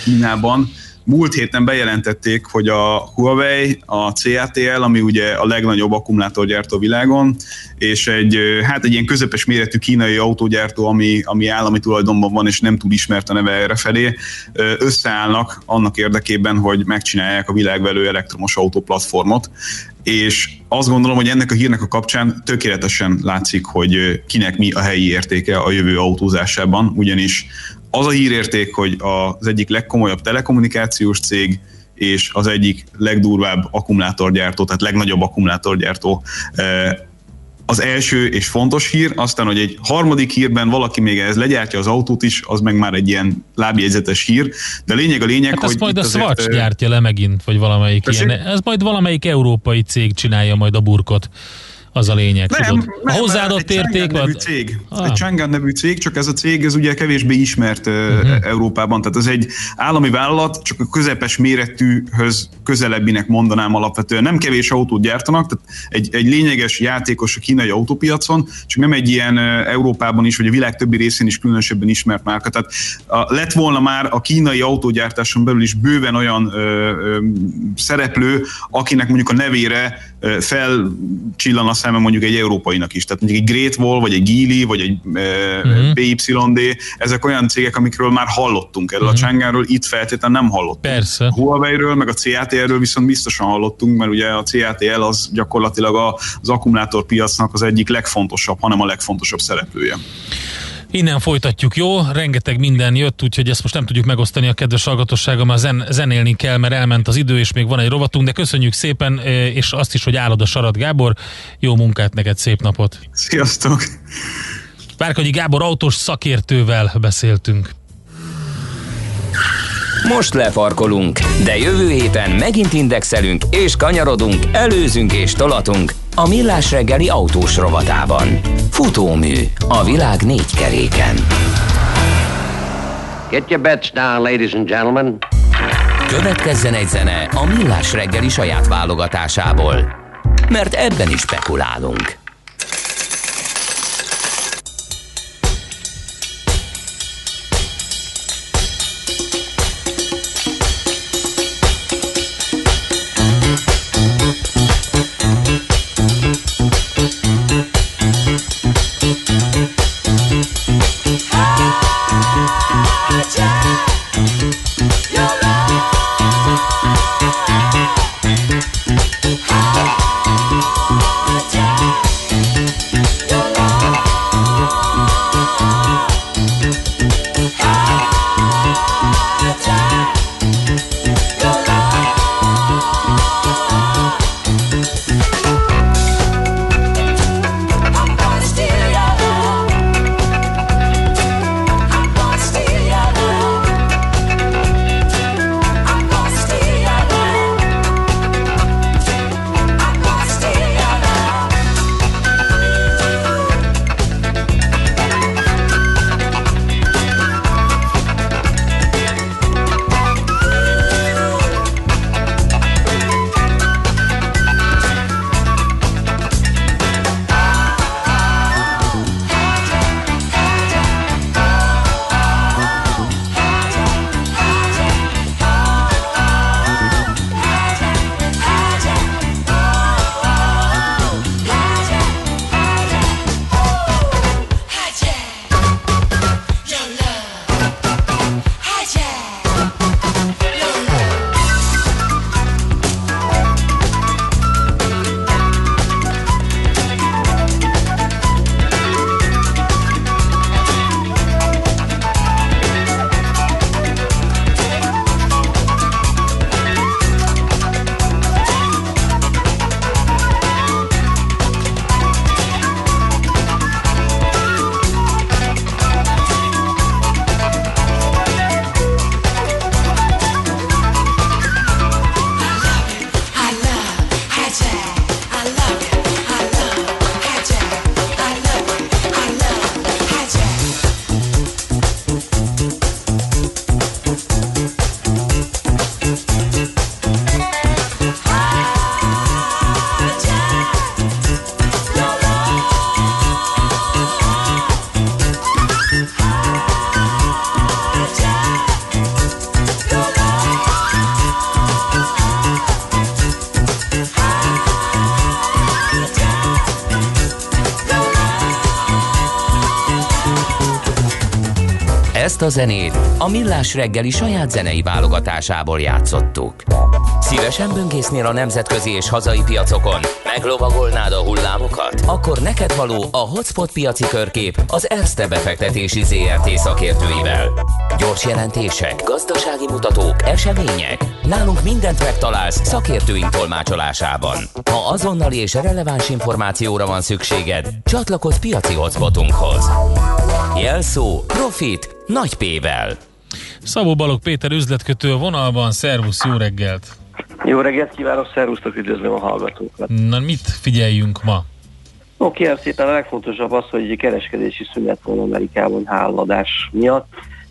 Kínában. Múlt héten bejelentették, hogy a Huawei, a CATL, ami ugye a legnagyobb akkumulátorgyártó világon, és egy, hát egy ilyen közepes méretű kínai autógyártó, ami, ami állami tulajdonban van, és nem túl ismert a neve errefelé, összeállnak annak érdekében, hogy megcsinálják a világvelő elektromos autó platformot, és azt gondolom, hogy ennek a hírnek a kapcsán tökéletesen látszik, hogy kinek mi a helyi értéke a jövő autózásában, ugyanis az a hírérték, hogy az egyik legkomolyabb telekommunikációs cég és az egyik legdurvább akkumulátorgyártó, tehát legnagyobb akkumulátorgyártó eh, az első és fontos hír, aztán, hogy egy harmadik hírben valaki még ez legyártja az autót is, az meg már egy ilyen lábjegyzetes hír, de lényeg a lényeg, Hát hogy majd a itt azért, Swatch ö, gyártja le megint, vagy valamelyik Tessék? ilyen. Ez majd valamelyik európai cég csinálja majd a burkot az a lényeg. Nem, tudod? nem, a hozzáadott egy érték, nevű vagy... cég. Ah. Egy Chang'an nevű cég, csak ez a cég, ez ugye kevésbé ismert uh-huh. Európában, tehát ez egy állami vállalat, csak a közepes méretűhöz közelebbinek mondanám alapvetően. Nem kevés autót gyártanak, tehát egy, egy lényeges játékos a kínai autópiacon, csak nem egy ilyen Európában is, vagy a világ többi részén is különösebben ismert márka. Tehát a, lett volna már a kínai autógyártáson belül is bőven olyan ö, ö, szereplő, akinek mondjuk a nevére felcsillan a szeme mondjuk egy európainak is. Tehát mondjuk egy Great Wall, vagy egy Geely, vagy egy ö, Mhm. BYD, ezek olyan cégek, amikről már hallottunk erről a Chang'áról, itt feltétlenül nem hallottunk. Persze. A Huawei-ről, meg a CATL-ről viszont biztosan hallottunk, mert ugye a CATL az gyakorlatilag az akkumulátorpiacnak az egyik legfontosabb, hanem a legfontosabb szereplője. Innen folytatjuk, jó? Rengeteg minden jött, úgyhogy ezt most nem tudjuk megosztani a kedves hallgatossággal, mert zen, zenélni kell, mert elment az idő, és még van egy rovatunk, de köszönjük szépen, eh, és azt is, hogy állod a sarat, Gábor. Jó munkát neked, szép napot! Sziasztok! Várkagyi Gábor autós szakértővel beszéltünk. Most lefarkolunk, de jövő héten megint indexelünk és kanyarodunk, előzünk és tolatunk a Millás reggeli autós rovatában. Futómű a világ négy keréken. Get your bets down, ladies and gentlemen. Következzen egy zene a Millás reggeli saját válogatásából, mert ebben is spekulálunk. A zenét a Millás reggeli saját zenei válogatásából játszottuk. Szívesen böngésznél a nemzetközi és hazai piacokon? Meglovagolnád a hullámokat? Akkor neked való a Hotspot piaci körkép az Erste befektetési ZRT szakértőivel. Gyors jelentések, gazdasági mutatók, események. Nálunk mindent megtalálsz szakértőink tolmácsolásában. Ha azonnali és releváns információra van szükséged, csatlakozz piaci hotspotunkhoz. Jelszó Profit nagy P-vel. Szabó Balog Péter üzletkötő a vonalban, szervusz, jó reggelt! Jó reggelt kívánok, szervusztok, üdvözlöm a hallgatókat. Na, mit figyeljünk ma? No, kérem szépen a legfontosabb az, hogy kereskedési szünet van Amerikában háladás miatt.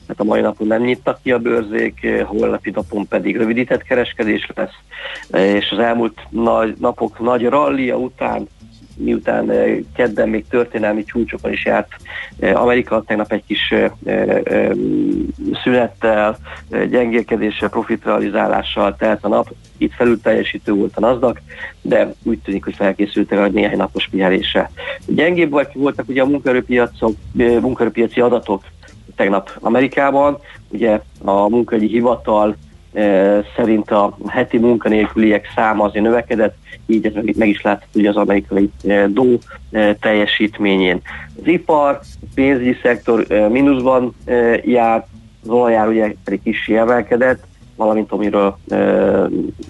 Hát a mai napon nem nyitnak ki a bőrzék, holnapi napon pedig rövidített kereskedés lesz, és az elmúlt nagy, napok nagy rallia után miután eh, kedden még történelmi csúcsokon is járt eh, Amerika, tegnap egy kis eh, szünettel, gyengélkedéssel, profitrealizálással telt a nap, itt felül teljesítő volt a NASDAQ, de úgy tűnik, hogy felkészültek a néhány napos pihenésre. Gyengébb voltak ugye a munkaerőpiacok, munkaerőpiaci adatok tegnap Amerikában, ugye a munkahogyi hivatal szerint a heti munkanélküliek száma azért növekedett, így ez meg, is látható ugye az amerikai DO teljesítményén. Az ipar, a pénzügyi szektor mínuszban jár, az olajár ugye pedig kis emelkedett, valamint amiről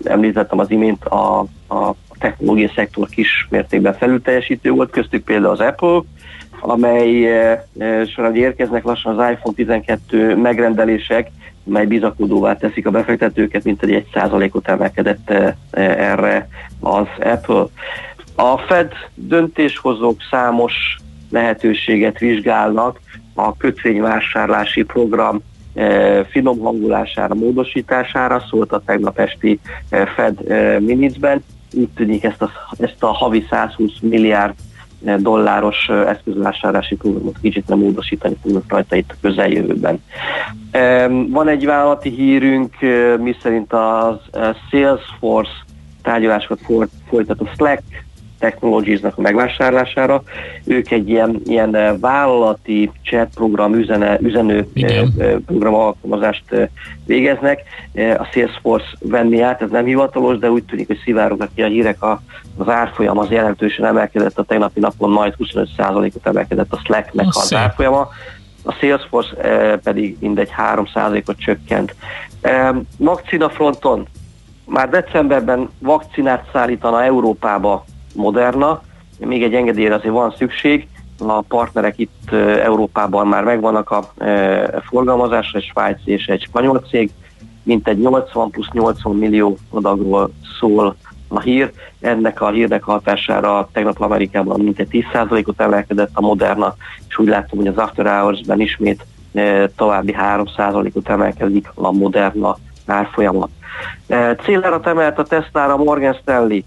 említettem az imént, a, a technológiai szektor kis mértékben felülteljesítő volt, köztük például az Apple, amely során érkeznek lassan az iPhone 12 megrendelések, mely bizakodóvá teszik a befektetőket, mint egy egy százalékot emelkedett erre az Apple. A Fed döntéshozók számos lehetőséget vizsgálnak a kötvényvásárlási program finom hangulására, módosítására, szólt a tegnap esti Fed minitben. Úgy tűnik ezt a, ezt a havi 120 milliárd dolláros eszközvásárlási programot kicsit nem módosítani fognak rajta itt a közeljövőben. Van egy vállalati hírünk, miszerint az Salesforce tárgyalásokat folytató Slack Technologies-nak a megvásárlására. Ők egy ilyen, ilyen eh, vállalati chat program, üzene, üzenő Igen. Eh, eh, program alkalmazást végeznek. A Salesforce venni át, ez nem hivatalos, de úgy tűnik, hogy szivárognak ki a hírek, a, az árfolyam az jelentősen emelkedett, a tegnapi napon majd 25%-ot emelkedett a Slack-nek az árfolyama a Salesforce pedig mindegy 3%-ot csökkent. Vakcina fronton már decemberben vakcinát szállítana Európába Moderna, még egy engedélyre azért van szükség, a partnerek itt Európában már megvannak a forgalmazásra, egy svájci és egy spanyol cég, mint egy 80 plusz 80 millió adagról szól a hír. Ennek a hírnek hatására tegnap Amerikában mintegy 10%-ot emelkedett a Moderna, és úgy látom, hogy az After Hours-ben ismét további 3%-ot emelkedik a Moderna árfolyama. Célárat emelt a Tesla-ra Morgan Stanley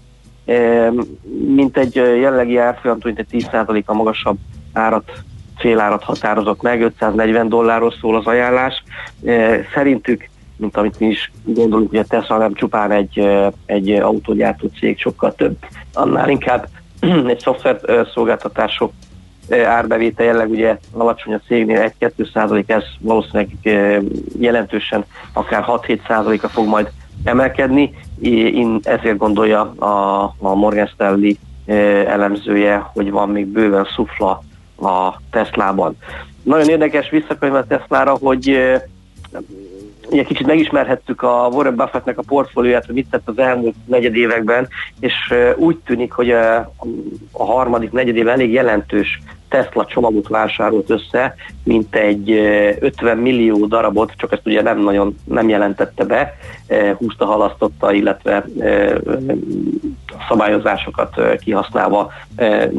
mint egy jelenlegi árfolyamtól, mint egy 10%-a magasabb árat félárat határozott meg, 540 dollárról szól az ajánlás. Szerintük, mint amit mi is gondolunk, hogy a Tesla nem csupán egy, egy autógyártó cég, sokkal több, annál inkább egy szoftver szolgáltatások árbevétel jelleg ugye alacsony a cégnél 1-2 százalék, ez valószínűleg jelentősen akár 6-7 százaléka fog majd emelkedni. Én ezért gondolja a, a Morgan Stanley elemzője, hogy van még bőven szufla a Teslában. Nagyon érdekes visszakönyv a Teslára, hogy ugye kicsit megismerhettük a Warren Buffettnek a portfólióját, hogy mit tett az elmúlt negyed években, és úgy tűnik, hogy a harmadik negyed évben elég jelentős Tesla csomagot vásárolt össze, mint egy 50 millió darabot, csak ezt ugye nem nagyon nem jelentette be, húzta, halasztotta, illetve szabályozásokat kihasználva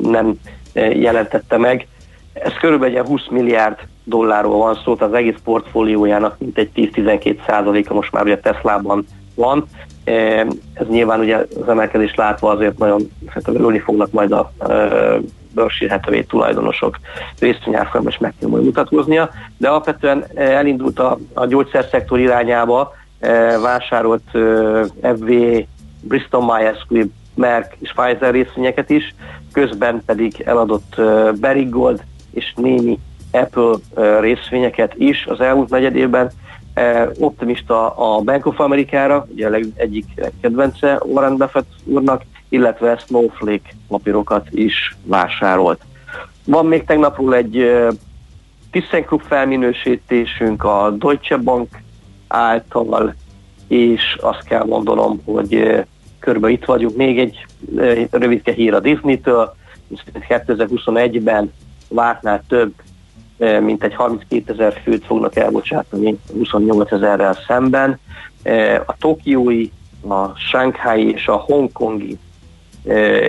nem jelentette meg. Ez körülbelül egy 20 milliárd dollárról van szó, tehát az egész portfóliójának mint egy 10-12 százaléka most már ugye Teslában van. Ez nyilván ugye az emelkedés látva azért nagyon hát örülni fognak majd a bőrsírhetővé tulajdonosok részvényárfolyamban is meg kell majd mutatkoznia, de alapvetően elindult a, a gyógyszerszektor irányába, vásárolt FV, Bristol Myers Squibb, Merck és Pfizer részvényeket is, közben pedig eladott Berigold és némi Apple részvényeket is az elmúlt negyed évben. Optimista a Bank of America-ra, ugye a egyik kedvence Warren Buffett úrnak, illetve Snowflake papírokat is vásárolt. Van még tegnapról egy ThyssenKrupp felminősítésünk a Deutsche Bank által, és azt kell mondanom, hogy körbe itt vagyunk. Még egy rövidke hír a Disney-től, 2021-ben vártnál több, mint egy 32 ezer főt fognak elbocsátani 28 ezerrel szemben. A tokiói, a Shanghai és a hongkongi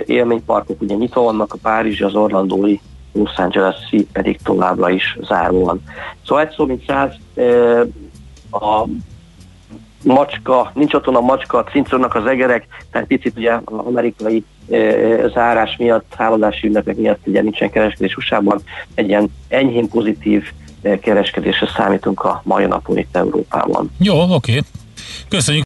élményparkok ugye nyitva vannak, a Párizsi, az Orlandói, Los angeles pedig továbbra is záró van. Szóval egy szó, mint száz, a macska, nincs otthon a macska, cincornak az egerek, tehát picit ugye az amerikai zárás miatt, háladási ünnepek miatt ugye nincsen kereskedés usa egy ilyen enyhén pozitív kereskedésre számítunk a mai napon itt Európában. Jó, oké. Köszönjük